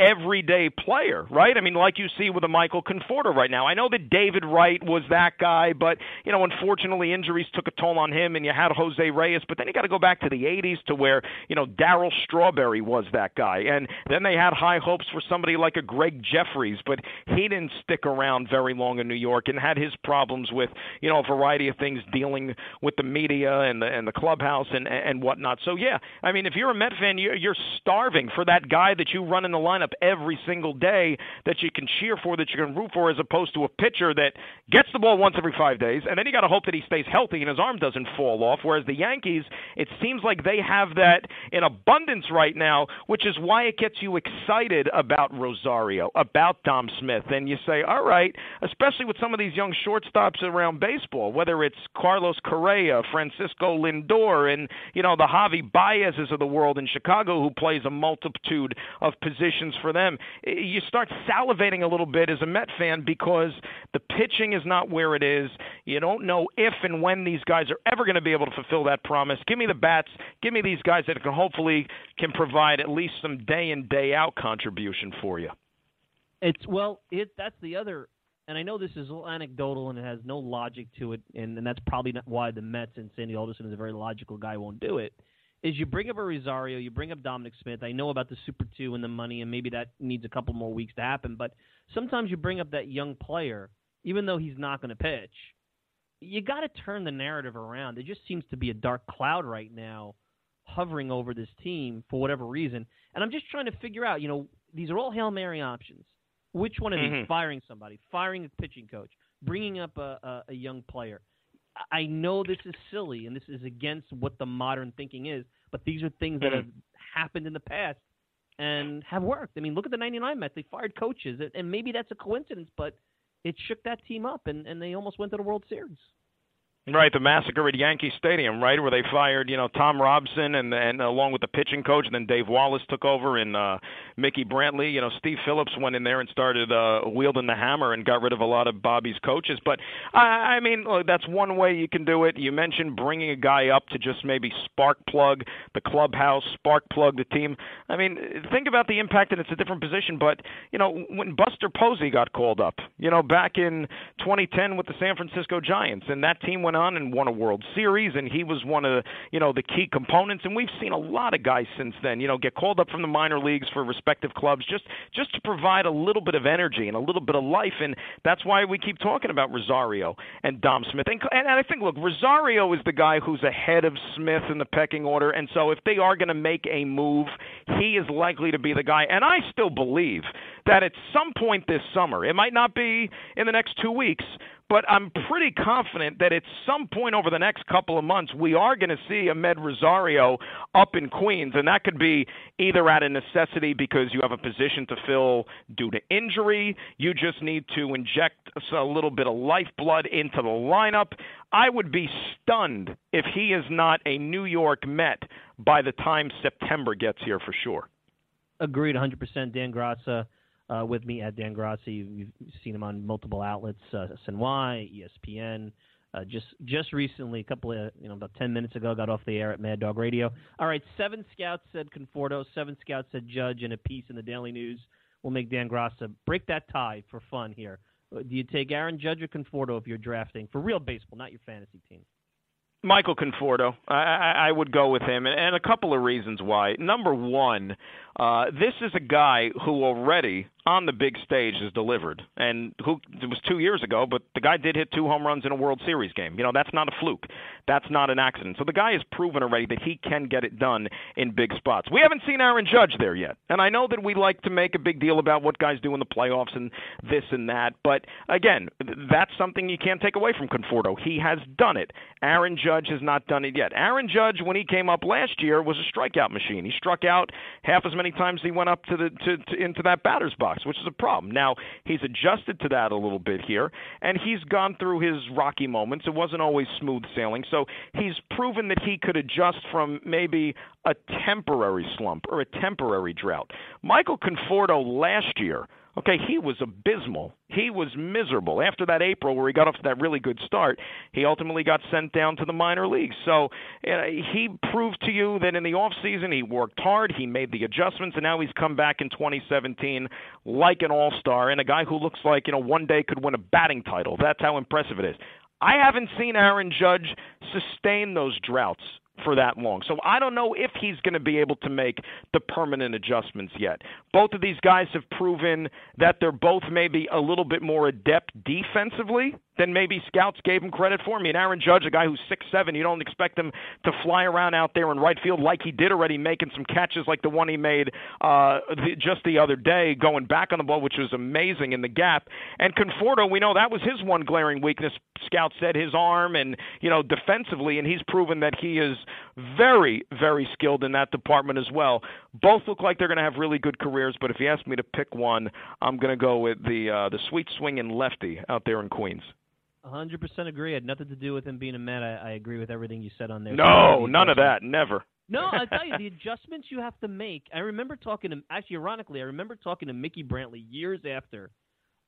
everyday player, right? I mean, like you see with a Michael Conforto right now. I know that David Wright was that guy, but you know, unfortunately, injuries took a toll on him, and you had Jose Reyes. But then you got to go back to the '80s to where you know Darryl Strawberry was that guy, and then they had high hopes for somebody like a Gregg Jefferies, but he didn't stick around very long in New York and had his problems with you know a variety of things dealing with the media and the and the clubhouse and and whatnot. So yeah, I mean, if you're a Met fan, you're starving for that guy that you run in the lineup up every single day that you can cheer for, that you can root for, as opposed to a pitcher that gets the ball once every five days, and then you got to hope that he stays healthy and his arm doesn't fall off. Whereas the Yankees, it seems like they have that in abundance right now, which is why it gets you excited about Rosario, about Dom Smith, and you say, all right, especially with some of these young shortstops around baseball, whether it's Carlos Correa, Francisco Lindor, and you know the Javi Baez's of the world in Chicago, who plays a multitude of positions for them. You start salivating a little bit as a Met fan because the pitching is not where it is. You don't know if and when these guys are ever going to be able to fulfill that promise. Give me the bats. Give me these guys that can hopefully can provide at least some day in day out contribution for you. It's well, it that's the other and I know this is anecdotal and it has no logic to it, and, and that's probably not why the Mets and Sandy Alderson is a very logical guy won't do it is you bring up a Rosario, you bring up Dominic Smith. I know about the Super Two and the money, and maybe that needs a couple more weeks to happen. But sometimes you bring up that young player, even though he's not going to pitch. You got to turn the narrative around. There just seems to be a dark cloud right now hovering over this team for whatever reason. And I'm just trying to figure out, you know, these are all Hail Mary options. Which one of these? Mm-hmm. Firing somebody, firing a pitching coach, bringing up a, a, a young player. I know this is silly and this is against what the modern thinking is, but these are things that mm-hmm. have happened in the past and have worked. I mean, look at the 99 Mets. They fired coaches, and maybe that's a coincidence, but it shook that team up, and, and they almost went to the World Series. Right, the massacre at Yankee Stadium, right, where they fired, you know, Tom Robson and and along with the pitching coach, and then Dave Wallace took over, and uh, Mickey Brantley, you know, Steve Phillips went in there and started uh, wielding the hammer and got rid of a lot of Bobby's coaches. But I, I mean, look, that's one way you can do it. You mentioned bringing a guy up to just maybe spark plug the clubhouse, spark plug the team. I mean, think about the impact, and it's a different position. But you know, when Buster Posey got called up, you know, back in 2010 with the San Francisco Giants, and that team went on and won a World Series, and he was one of you know the key components. And we've seen a lot of guys since then, you know, get called up from the minor leagues for respective clubs just just to provide a little bit of energy and a little bit of life. And that's why we keep talking about Rosario and Dom Smith. And, and I think, look, Rosario is the guy who's ahead of Smith in the pecking order, and so if they are going to make a move, he is likely to be the guy. And I still believe that at some point this summer, it might not be in the next two weeks, but I'm pretty confident that at some point over the next couple of months, we are going to see Amed Rosario up in Queens. And that could be either out of necessity because you have a position to fill due to injury, you just need to inject a little bit of lifeblood into the lineup. I would be stunned if he is not a New York Met by the time September gets here for sure. Agreed 100%. Dan Graca uh, with me at Dan Graca. You've seen him on multiple outlets, uh, SNY, ESPN. Uh, just just recently, a couple of you know about ten minutes ago, got off the air at Mad Dog Radio. All right, seven scouts said Conforto, seven scouts said Judge, and a piece in the Daily News We'll make Dan Graca break that tie for fun here. Uh, do you take Aaron Judge or Conforto if you're drafting for real baseball, not your fantasy team? Michael Conforto. I, I would go with him, and a couple of reasons why. Number one, uh, this is a guy who already on the big stage has delivered. And who it was two years ago, but the guy did hit two home runs in a World Series game. You know, that's not a fluke. That's not an accident. So the guy has proven already that he can get it done in big spots. We haven't seen Aaron Judge there yet. And I know that we like to make a big deal about what guys do in the playoffs and this and that, but again, that's something you can't take away from Conforto. He has done it. Aaron Judge has not done it yet. Aaron Judge when he came up last year was a strikeout machine. He struck out half as many times as he went up to the to, to into that batter's box which is a problem. Now, he's adjusted to that a little bit here, and he's gone through his rocky moments. It wasn't always smooth sailing, so he's proven that he could adjust from maybe a temporary slump or a temporary drought. Michael Conforto last year – Okay, he was abysmal. He was miserable. After that April where he got off to that really good start, he ultimately got sent down to the minor leagues. So uh, he proved to you that in the off season he worked hard, he made the adjustments, and now he's come back in 2017 like an all-star and a guy who looks like you know one day could win a batting title. That's how impressive it is. I haven't seen Aaron Judge sustain those droughts for that long. So I don't know if he's going to be able to make the permanent adjustments yet. Both of these guys have proven that they're both maybe a little bit more adept defensively than maybe scouts gave him credit for. I mean, Aaron Judge, a guy who's six seven, you don't expect him to fly around out there in right field like he did already, making some catches like the one he made uh, the, just the other day, going back on the ball, which was amazing in the gap. And Conforto, we know that was his one glaring weakness. Scouts said his arm, and you know, defensively, and he's proven that he is very, very skilled in that department as well. Both look like they're going to have really good careers, but if you ask me to pick one, I'm going to go with the uh, the sweet swinging lefty out there in Queens. 100% agree. It had nothing to do with him being a Met. I, I agree with everything you said on there. No, none of that. Never. No, I tell you, *laughs* the adjustments you have to make. I remember talking to, actually, ironically, I remember talking to Mickey Brantley years after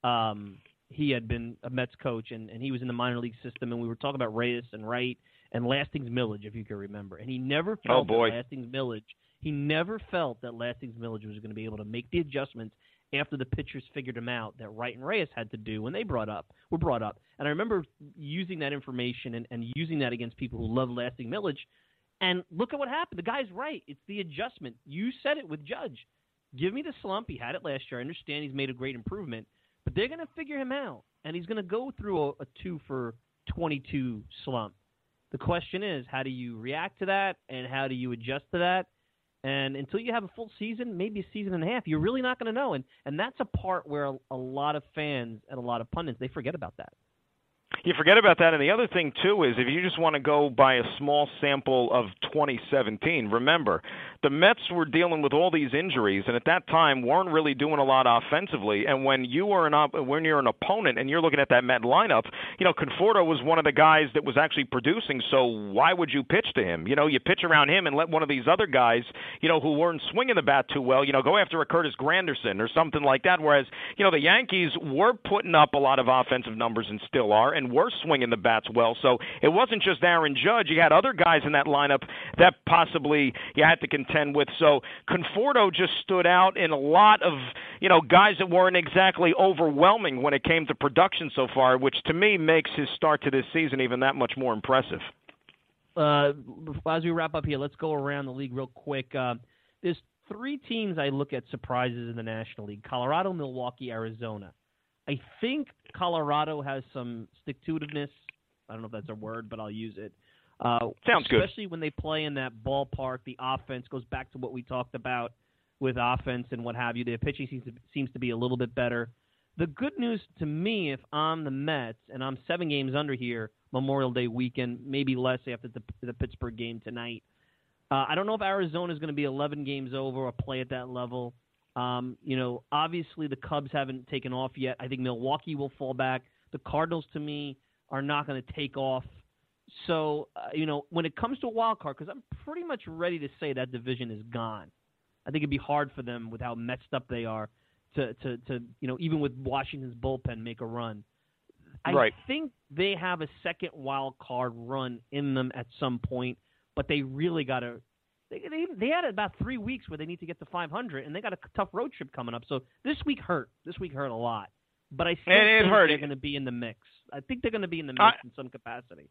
um, he had been a Mets coach and, and he was in the minor league system, and we were talking about Reyes and Wright and Lastings Milledge, if you can remember. And he never oh, felt oh boy. that Lastings Milledge, he never felt that Lastings Milledge was going to be able to make the adjustments after the pitchers figured him out that Wright and Reyes had to do when they brought up were brought up. And I remember using that information and, and using that against people who love Lasting Milledge. And look at what happened. The guy's right. It's the adjustment. You said it with Judge. Give me the slump. He had it last year. I understand he's made a great improvement, but they're going to figure him out, and he's going to go through a, a two for 22 slump. The question is, how do you react to that, and how do you adjust to that? And until you have a full season, maybe a season and a half, you're really not going to know. And and that's a part where a, a lot of fans and a lot of pundits they forget about that. You forget about that. And the other thing, too, is if you just want to go by a small sample of 2017, remember, the Mets were dealing with all these injuries, and at that time weren't really doing a lot offensively. And when you are an op- when you're an opponent and you're looking at that Met lineup, you know Conforto was one of the guys that was actually producing. So why would you pitch to him? You know, you pitch around him and let one of these other guys, you know, who weren't swinging the bat too well, you know, go after a Curtis Granderson or something like that. Whereas you know the Yankees were putting up a lot of offensive numbers and still are, and were swinging the bats well. So it wasn't just Aaron Judge. You had other guys in that lineup that possibly you had to contend contend with. So Conforto just stood out in a lot of you know guys that weren't exactly overwhelming when it came to production so far, which to me makes his start to this season even that much more impressive. Uh, as we wrap up here, let's go around the league real quick. Uh, there's three teams I look at surprises in the National League: Colorado, Milwaukee, Arizona. I think Colorado has some stick to itiveness. I don't know if that's a word, but I'll use it. Uh, Sounds good. Especially when they play in that ballpark, the offense goes back to what we talked about with offense and what have you. The pitching seems to, seems to be a little bit better. The good news to me, if I'm the Mets and I'm seven games under here, Memorial Day weekend, maybe less after the, the Pittsburgh game tonight. Uh, I don't know if Arizona is going to be 11 games over or play at that level. Um, you know, obviously the Cubs haven't taken off yet. I think Milwaukee will fall back. The Cardinals, to me, are not going to take off so, uh, you know, when it comes to a wild card, because I'm pretty much ready to say that division is gone. I think it'd be hard for them with how messed up they are to, to, to you know, even with Washington's bullpen, make a run. I right. think they have a second wild card run in them at some point, but they really got to. They, they they had about three weeks where they need to get to 500, and they got a tough road trip coming up. So this week hurt. This week hurt a lot, but I still it, think hurt. they're going to be in the mix. I think they're going to be in the mix in some capacity.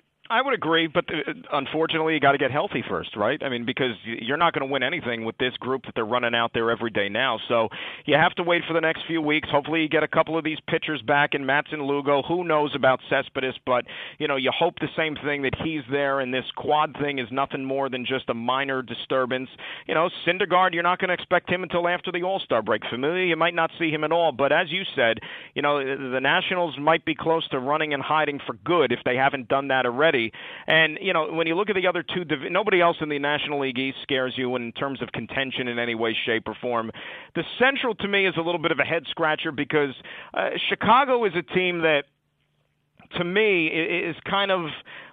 I would agree, but unfortunately, you got to get healthy first, right? I mean, because you're not going to win anything with this group that they're running out there every day now. So you have to wait for the next few weeks. Hopefully, you get a couple of these pitchers back, and Madson Lugo. Who knows about Cespedes? But you know, you hope the same thing that he's there, and this quad thing is nothing more than just a minor disturbance. You know, Syndergaard, you're not going to expect him until after the All Star break. Familia, you might not see him at all. But as you said, you know, the Nationals might be close to running and hiding for good if they haven't done that already. And you know, when you look at the other two, nobody else in the National League East scares you in terms of contention in any way, shape, or form. The Central to me is a little bit of a head scratcher because uh, Chicago is a team that, to me, is kind of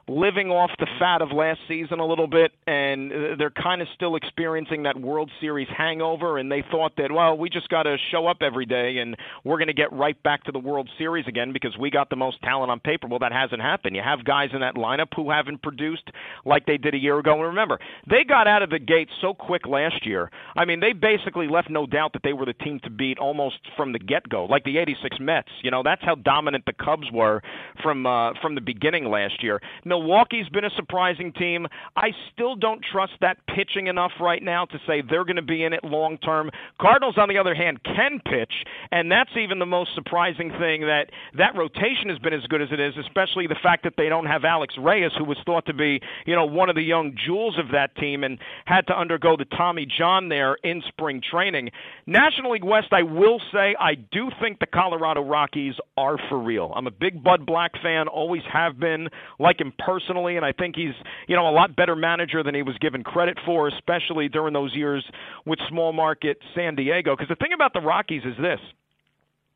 living off the fat of last season a little bit, and they're kind of still experiencing that World Series hangover. And they thought that, well, we just got to show up every day, and we're going to get right back to the World Series again because we got the most talent on paper. Well, that hasn't happened. You have guys in that lineup who haven't produced like they did a year ago. And remember, they got out of the gate so quick last year. I mean, they basically left no doubt that they were the team to beat almost from the get-go, like the '86 Mets. You know, that's how dominant the Cubs were from uh, from the beginning last year. Milwaukee's been a surprising team. I still don't trust that pitching enough right now to say they're going to be in it long term. Cardinals, on the other hand, can pitch, and that's even the most surprising thing that that rotation has been as good as it is, especially the fact that they don't have Alex Reyes, who was thought to be, you know, one of the young jewels of that team and had to undergo the Tommy John there in spring training. National League West, I will say, I do think the Colorado Rockies are for real. I'm a big Bud Black fan, always have been, like him personally, and I think he's you know a lot better manager than he was given credit for, especially during those years with small market San Diego. Because the thing about the Rockies is this: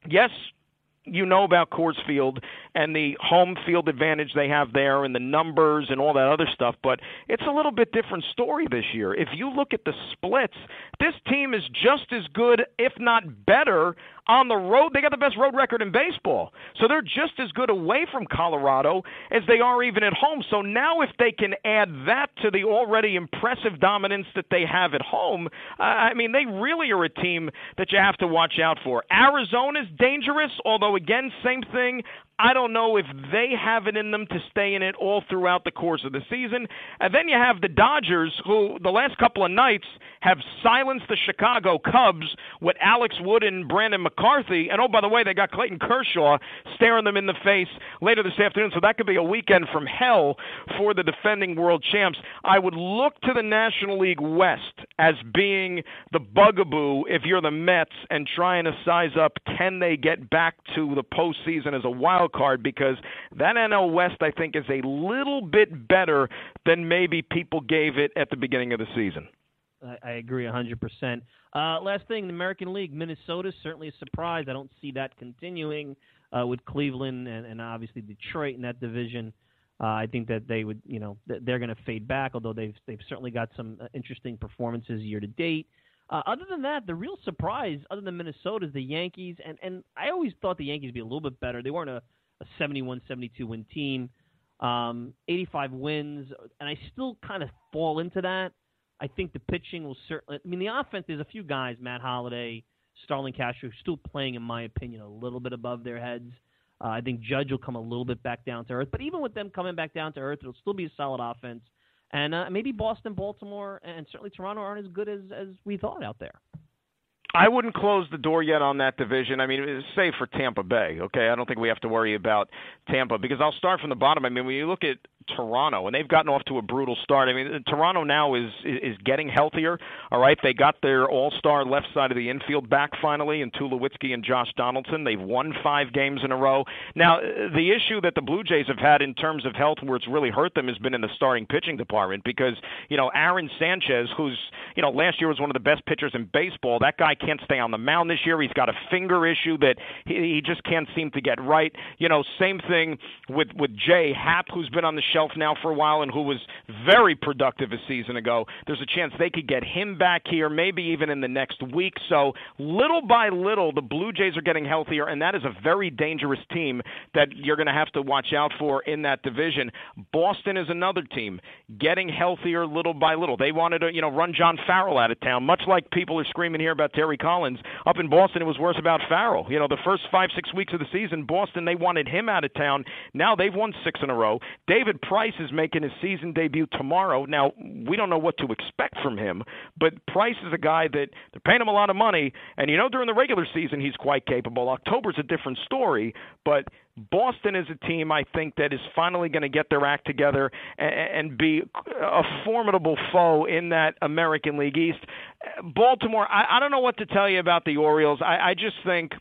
yes, you know about Coors Field and the home field advantage they have there and the numbers and all that other stuff, but it's a little bit different story this year. If you look at the splits, this team is just as good, if not better, on the road. They got the best road record in baseball. So they're just as good away from Colorado as they are even at home. So now if they can add that to the already impressive dominance that they have at home, uh, I mean, they really are a team that you have to watch out for. Arizona's dangerous, although again, same thing. I don't know if they have it in them to stay in it all throughout the course of the season. And then you have the Dodgers, who the last couple of nights have silenced the Chicago Cubs with Alex Wood and Brandon McCarthy. And oh, by the way, they got Clayton Kershaw staring them in the face later this afternoon. So that could be a weekend from hell for the defending world champs. I would look to the National League West as being the bugaboo if you're the Mets and trying to size up can they get back to the postseason as a wild card because that NL West, I think, is a little bit better than maybe people gave it at the beginning of the season. I, agree 100%. Uh, last thing, the American League, Minnesota certainly a surprise. I don't see that continuing uh, with Cleveland and, and obviously Detroit in that division. Uh, I think that they would, you know, they're going to fade back. Although they've they've certainly got some uh, interesting performances year to date. Uh, other than that, the real surprise, other than Minnesota, is the Yankees. And and I always thought the Yankees would be a little bit better. They weren't a, a 71-72 win team, um, 85 wins, and I still kind of fall into that. I think the pitching will certainly. I mean, the offense. There's a few guys, Matt Holliday, Starlin Castro, still playing, in my opinion, a little bit above their heads. Uh, I think Judge will come a little bit back down to earth, but even with them coming back down to earth, it'll still be a solid offense. And uh, maybe Boston, Baltimore, and certainly Toronto aren't as good as as we thought out there. I wouldn't close the door yet on that division. I mean, it's say for Tampa Bay, okay? I don't think we have to worry about Tampa because I'll start from the bottom. I mean, when you look at Toronto, and they've gotten off to a brutal start. I mean, Toronto now is is getting healthier. All right, they got their all-star left side of the infield back finally, in Tulowitzki and Josh Donaldson. They've won five games in a row. Now, the issue that the Blue Jays have had in terms of health, where it's really hurt them, has been in the starting pitching department because you know Aaron Sanchez, who's you know last year was one of the best pitchers in baseball. That guy can't stay on the mound this year. He's got a finger issue that he, he just can't seem to get right. You know, same thing with with J.A. Happ, who's been on the shelf now for a while and who was very productive a season ago. There's a chance they could get him back here, maybe even in the next week. So little by little, the Blue Jays are getting healthier, and that is a very dangerous team that you're going to have to watch out for in that division. Boston is another team getting healthier little by little. They wanted to, you know, run John Farrell out of town, much like people are screaming here about Terry Collins. Up in Boston, it was worse about Farrell. You know, the first five, six weeks of the season, Boston, they wanted him out of town. Now they've won six in a row. David Price is making his season debut tomorrow. Now, we don't know what to expect from him, but Price is a guy that they're paying him a lot of money, and you know during the regular season he's quite capable. October's a different story, but Boston is a team I think that is finally going to get their act together and, and be a formidable foe in that American League East. Baltimore, I, I don't know what to tell you about the Orioles. I, I just think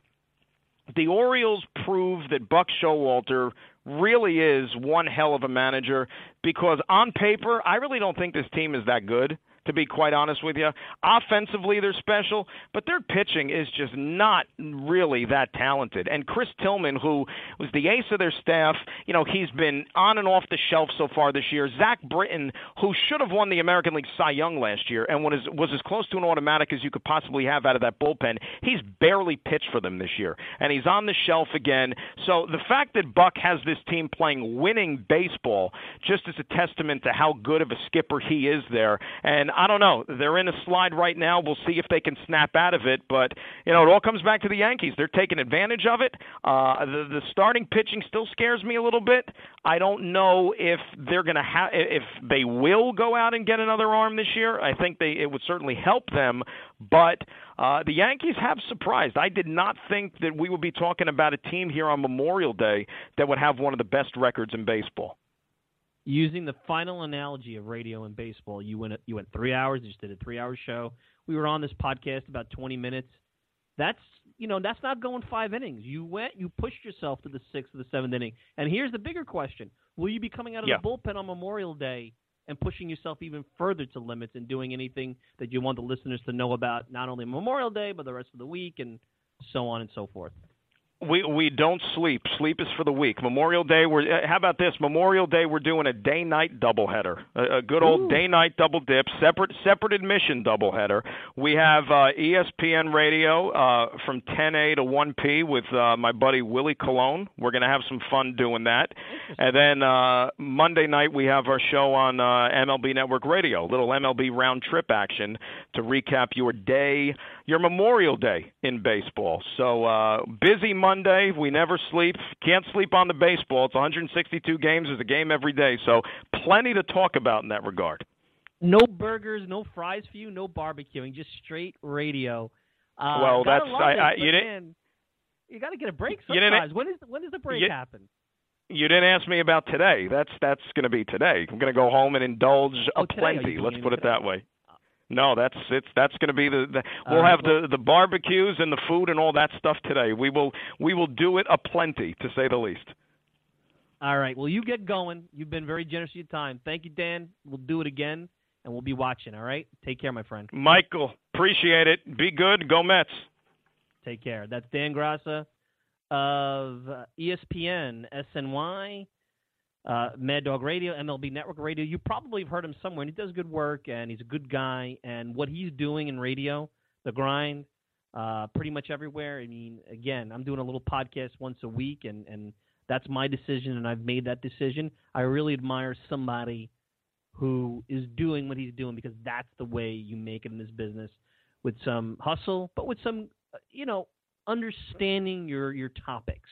the Orioles prove that Buck Showalter really is one hell of a manager because on paper, I really don't think this team is that good to be quite honest with you. Offensively, they're special, but their pitching is just not really that talented. And Chris Tillman, who was the ace of their staff, you know, he's been on and off the shelf so far this year. Zach Britton, who should have won the American League Cy Young last year and was, was as close to an automatic as you could possibly have out of that bullpen, he's barely pitched for them this year. And he's on the shelf again. So the fact that Buck has this team playing winning baseball just is a testament to how good of a skipper he is there. And I don't know. They're in a slide right now. We'll see if they can snap out of it. But you know, it all comes back to the Yankees. They're taking advantage of it. Uh, the, the starting pitching still scares me a little bit. I don't know if they're going to have if they will go out and get another arm this year. I think they it would certainly help them, but. Uh, the Yankees have surprised. I did not think that we would be talking about a team here on Memorial Day that would have one of the best records in baseball using the final analogy of radio and baseball, you went you went three hours. You just did a three hour show. We were on this podcast about twenty minutes. That's you know that's not going five innings. You went you pushed yourself to the sixth or the seventh inning. And here's the bigger question: Will you be coming out of yeah. the bullpen on Memorial Day and pushing yourself even further to limits and doing anything that you want the listeners to know about not only Memorial Day but the rest of the week and so on and so forth? We we don't sleep. Sleep is for the weak. Memorial Day, we're uh, how about this? Memorial Day, we're doing a day night doubleheader, a, a good old day night double dip, separate separate admission doubleheader. We have uh, ESPN Radio uh, from 10 a to 1 p with uh, my buddy Willie Colon. We're gonna have some fun doing that, and then uh, Monday night we have our show on uh, MLB Network Radio, little MLB round trip action to recap your day, your Memorial Day in baseball. So uh, busy Monday. We never sleep. Can't sleep on the baseball. It's 162 games. There's a game every day. So plenty to talk about in that regard. No burgers, no fries for you, no barbecuing, just straight radio. Uh, well, that's I, I, you didn't. You got to get a break sometimes. When is when does the break you, happen? You didn't ask me about today. That's that's going to be today. I'm going to go home and indulge oh, plenty. Let's put it today? that way. No, that's it's that's going to be the, the we'll right, have the the barbecues and the food and all that stuff today. We will we will do it aplenty to say the least. All right. Well, you get going. You've been very generous with your time. Thank you, Dan. We'll do it again, and we'll be watching. All right. Take care, my friend. Michael, appreciate it. Be good. Go Mets. Take care. That's Dan Graca of uh, ESPN SNY uh, Mad Dog Radio, MLB Network Radio. You probably have heard him somewhere, and he does good work, and he's a good guy. And what he's doing in radio, the grind, uh, pretty much everywhere. I mean, again, I'm doing a little podcast once a week, and and that's my decision, and I've made that decision. I really admire somebody who is doing what he's doing because that's the way you make it in this business, with some hustle, but with some, uh, you know, understanding your your topics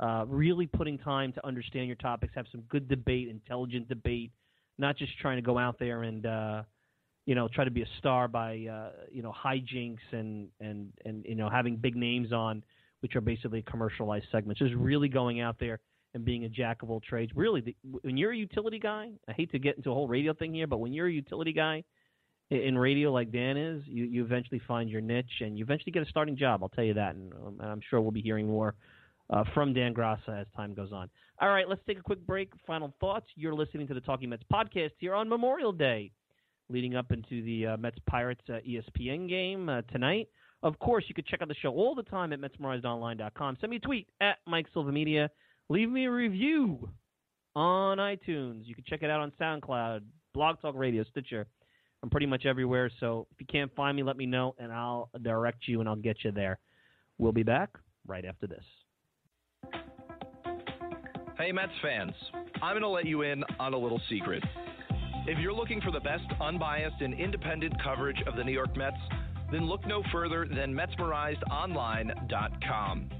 uh, really putting time to understand your topics, have some good debate, intelligent debate, not just trying to go out there and uh, you know try to be a star by uh, you know hijinks and and and you know having big names on, which are basically commercialized segments. Just really going out there and being a jack of all trades. Really, the, when you're a utility guy, I hate to get into a whole radio thing here, but when you're a utility guy in radio like Dan is, you, you eventually find your niche and you eventually get a starting job. I'll tell you that, and um, I'm sure we'll be hearing more uh, from Dan Graca as time goes on. All right, let's take a quick break. Final thoughts. You're listening to the Talking Mets podcast here on Memorial Day, leading up into the uh, Mets Pirates uh, ESPN game uh, tonight. Of course, you could check out the show all the time at MetsMerizedOnline.com. Send me a tweet at Mike Silva Media. Leave me a review on iTunes. You can check it out on SoundCloud, Blog Talk Radio, Stitcher. I'm pretty much everywhere. So if you can't find me, let me know, and I'll direct you and I'll get you there. We'll be back right after this. Hey, Mets fans, I'm going to let you in on a little secret. If you're looking for the best unbiased and independent coverage of the New York Mets, then look no further than MetsMerizedOnline.com.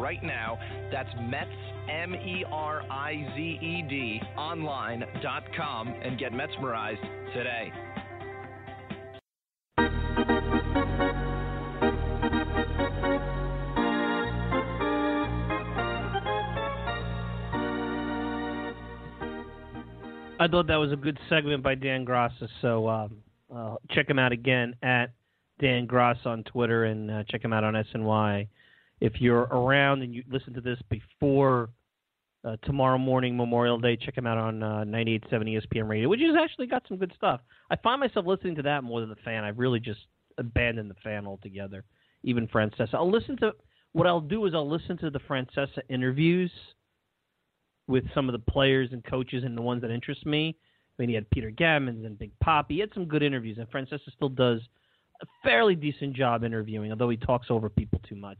right now. That's Mets, M E R I Z E D, online.com, and get mesmerized today. I thought that was a good segment by Dan Graca, so um, uh, check him out again at Dan Gross on Twitter and uh, check him out on SNY. If you're around and you listen to this before uh, tomorrow morning, Memorial Day, check him out on uh, 98.7 ESPN Radio, which has actually got some good stuff. I find myself listening to that more than the fan. I've really just abandoned the fan altogether, even Francesa. I'll listen to what I'll do is I'll listen to the Francesa interviews – with some of the players and coaches and the ones that interest me. I mean, he had Peter Gammons and Big Poppy. He had some good interviews, and Francesa still does a fairly decent job interviewing, although he talks over people too much.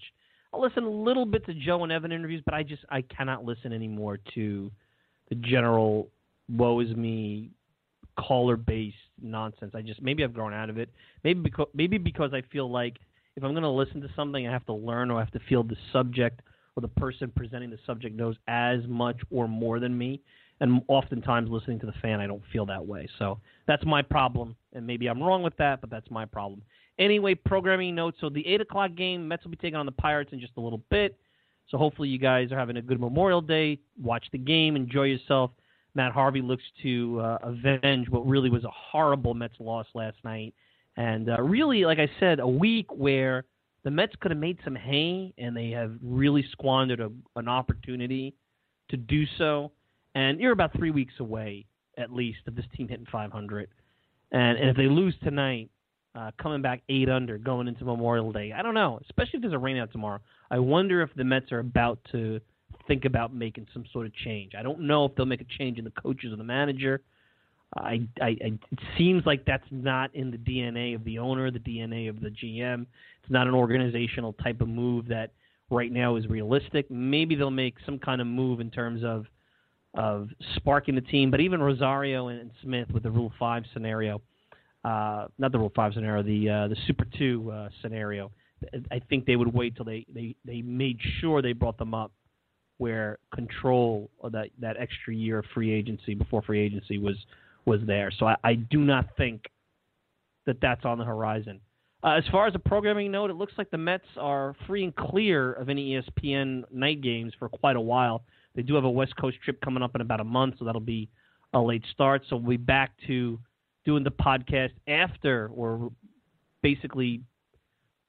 I'll listen a little bit to Joe and Evan interviews, but I just I cannot listen anymore to the general woe is me caller based nonsense. I just maybe I've grown out of it. Maybe because maybe because I feel like if I'm going to listen to something, I have to learn or I have to feel the subject or the person presenting the subject knows as much or more than me. And oftentimes, listening to the fan, I don't feel that way. So that's my problem. And maybe I'm wrong with that, but that's my problem. Anyway, programming notes. So the 8 o'clock game, Mets will be taking on the Pirates in just a little bit. So hopefully, you guys are having a good Memorial Day. Watch the game, enjoy yourself. Matt Harvey looks to uh, avenge what really was a horrible Mets loss last night. And uh, really, like I said, a week where the Mets could have made some hay, and they have really squandered a, an opportunity to do so. And you're about three weeks away, at least, of this team hitting 500. And, and if they lose tonight, uh, coming back eight under going into Memorial Day, I don't know. Especially if there's a rainout tomorrow, I wonder if the Mets are about to think about making some sort of change. I don't know if they'll make a change in the coaches or the manager. I, I, I, it seems like that's not in the DNA of the owner, the DNA of the GM. It's not an organizational type of move that right now is realistic. Maybe they'll make some kind of move in terms of of sparking the team. But even Rosario and, Smith with the Rule Five scenario, uh, not the Rule Five scenario, the uh, the Super Two uh, scenario. I think they would wait till they, they, they made sure they brought them up where control of that, that extra year of free agency before free agency was was there. So I, I do not think that that's on the horizon. Uh, as far as a programming note, it looks like the Mets are free and clear of any ESPN night games for quite a while. They do have a West Coast trip coming up in about a month, so that'll be a late start. So we'll be back to doing the podcast after, or basically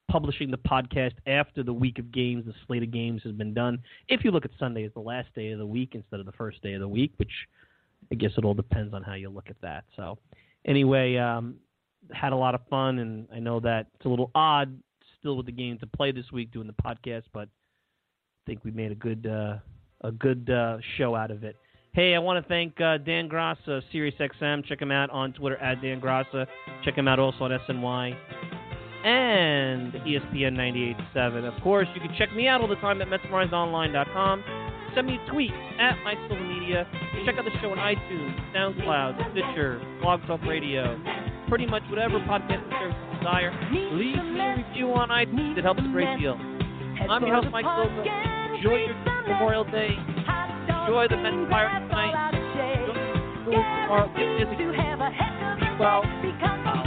publishing the podcast after the week of games, the slate of games has been done. If you look at Sunday as the last day of the week instead of the first day of the week, which I guess it all depends on how you look at that. So, anyway, um, had a lot of fun, and I know that it's a little odd still with the game to play this week doing the podcast, but I think we made a good uh, a good uh, show out of it. Hey, I want to thank uh, Dan Graca, SiriusXM. Check him out on Twitter at Dan Graca. Check him out also on SNY and ESPN 98.7. Of course, you can check me out all the time at MetsmerizedOnline.com send me a tweet at Mike Silva Media. Check out the show on iTunes, SoundCloud, Stitcher, Blog Talk Radio, pretty much whatever podcast service you desire. Leave me a review on iTunes. It helps a great deal. I'm your host, Mike Silva. Enjoy your Memorial Day. Enjoy the Mets Pirates tonight. Enjoy the tomorrow. Get busy. Be well.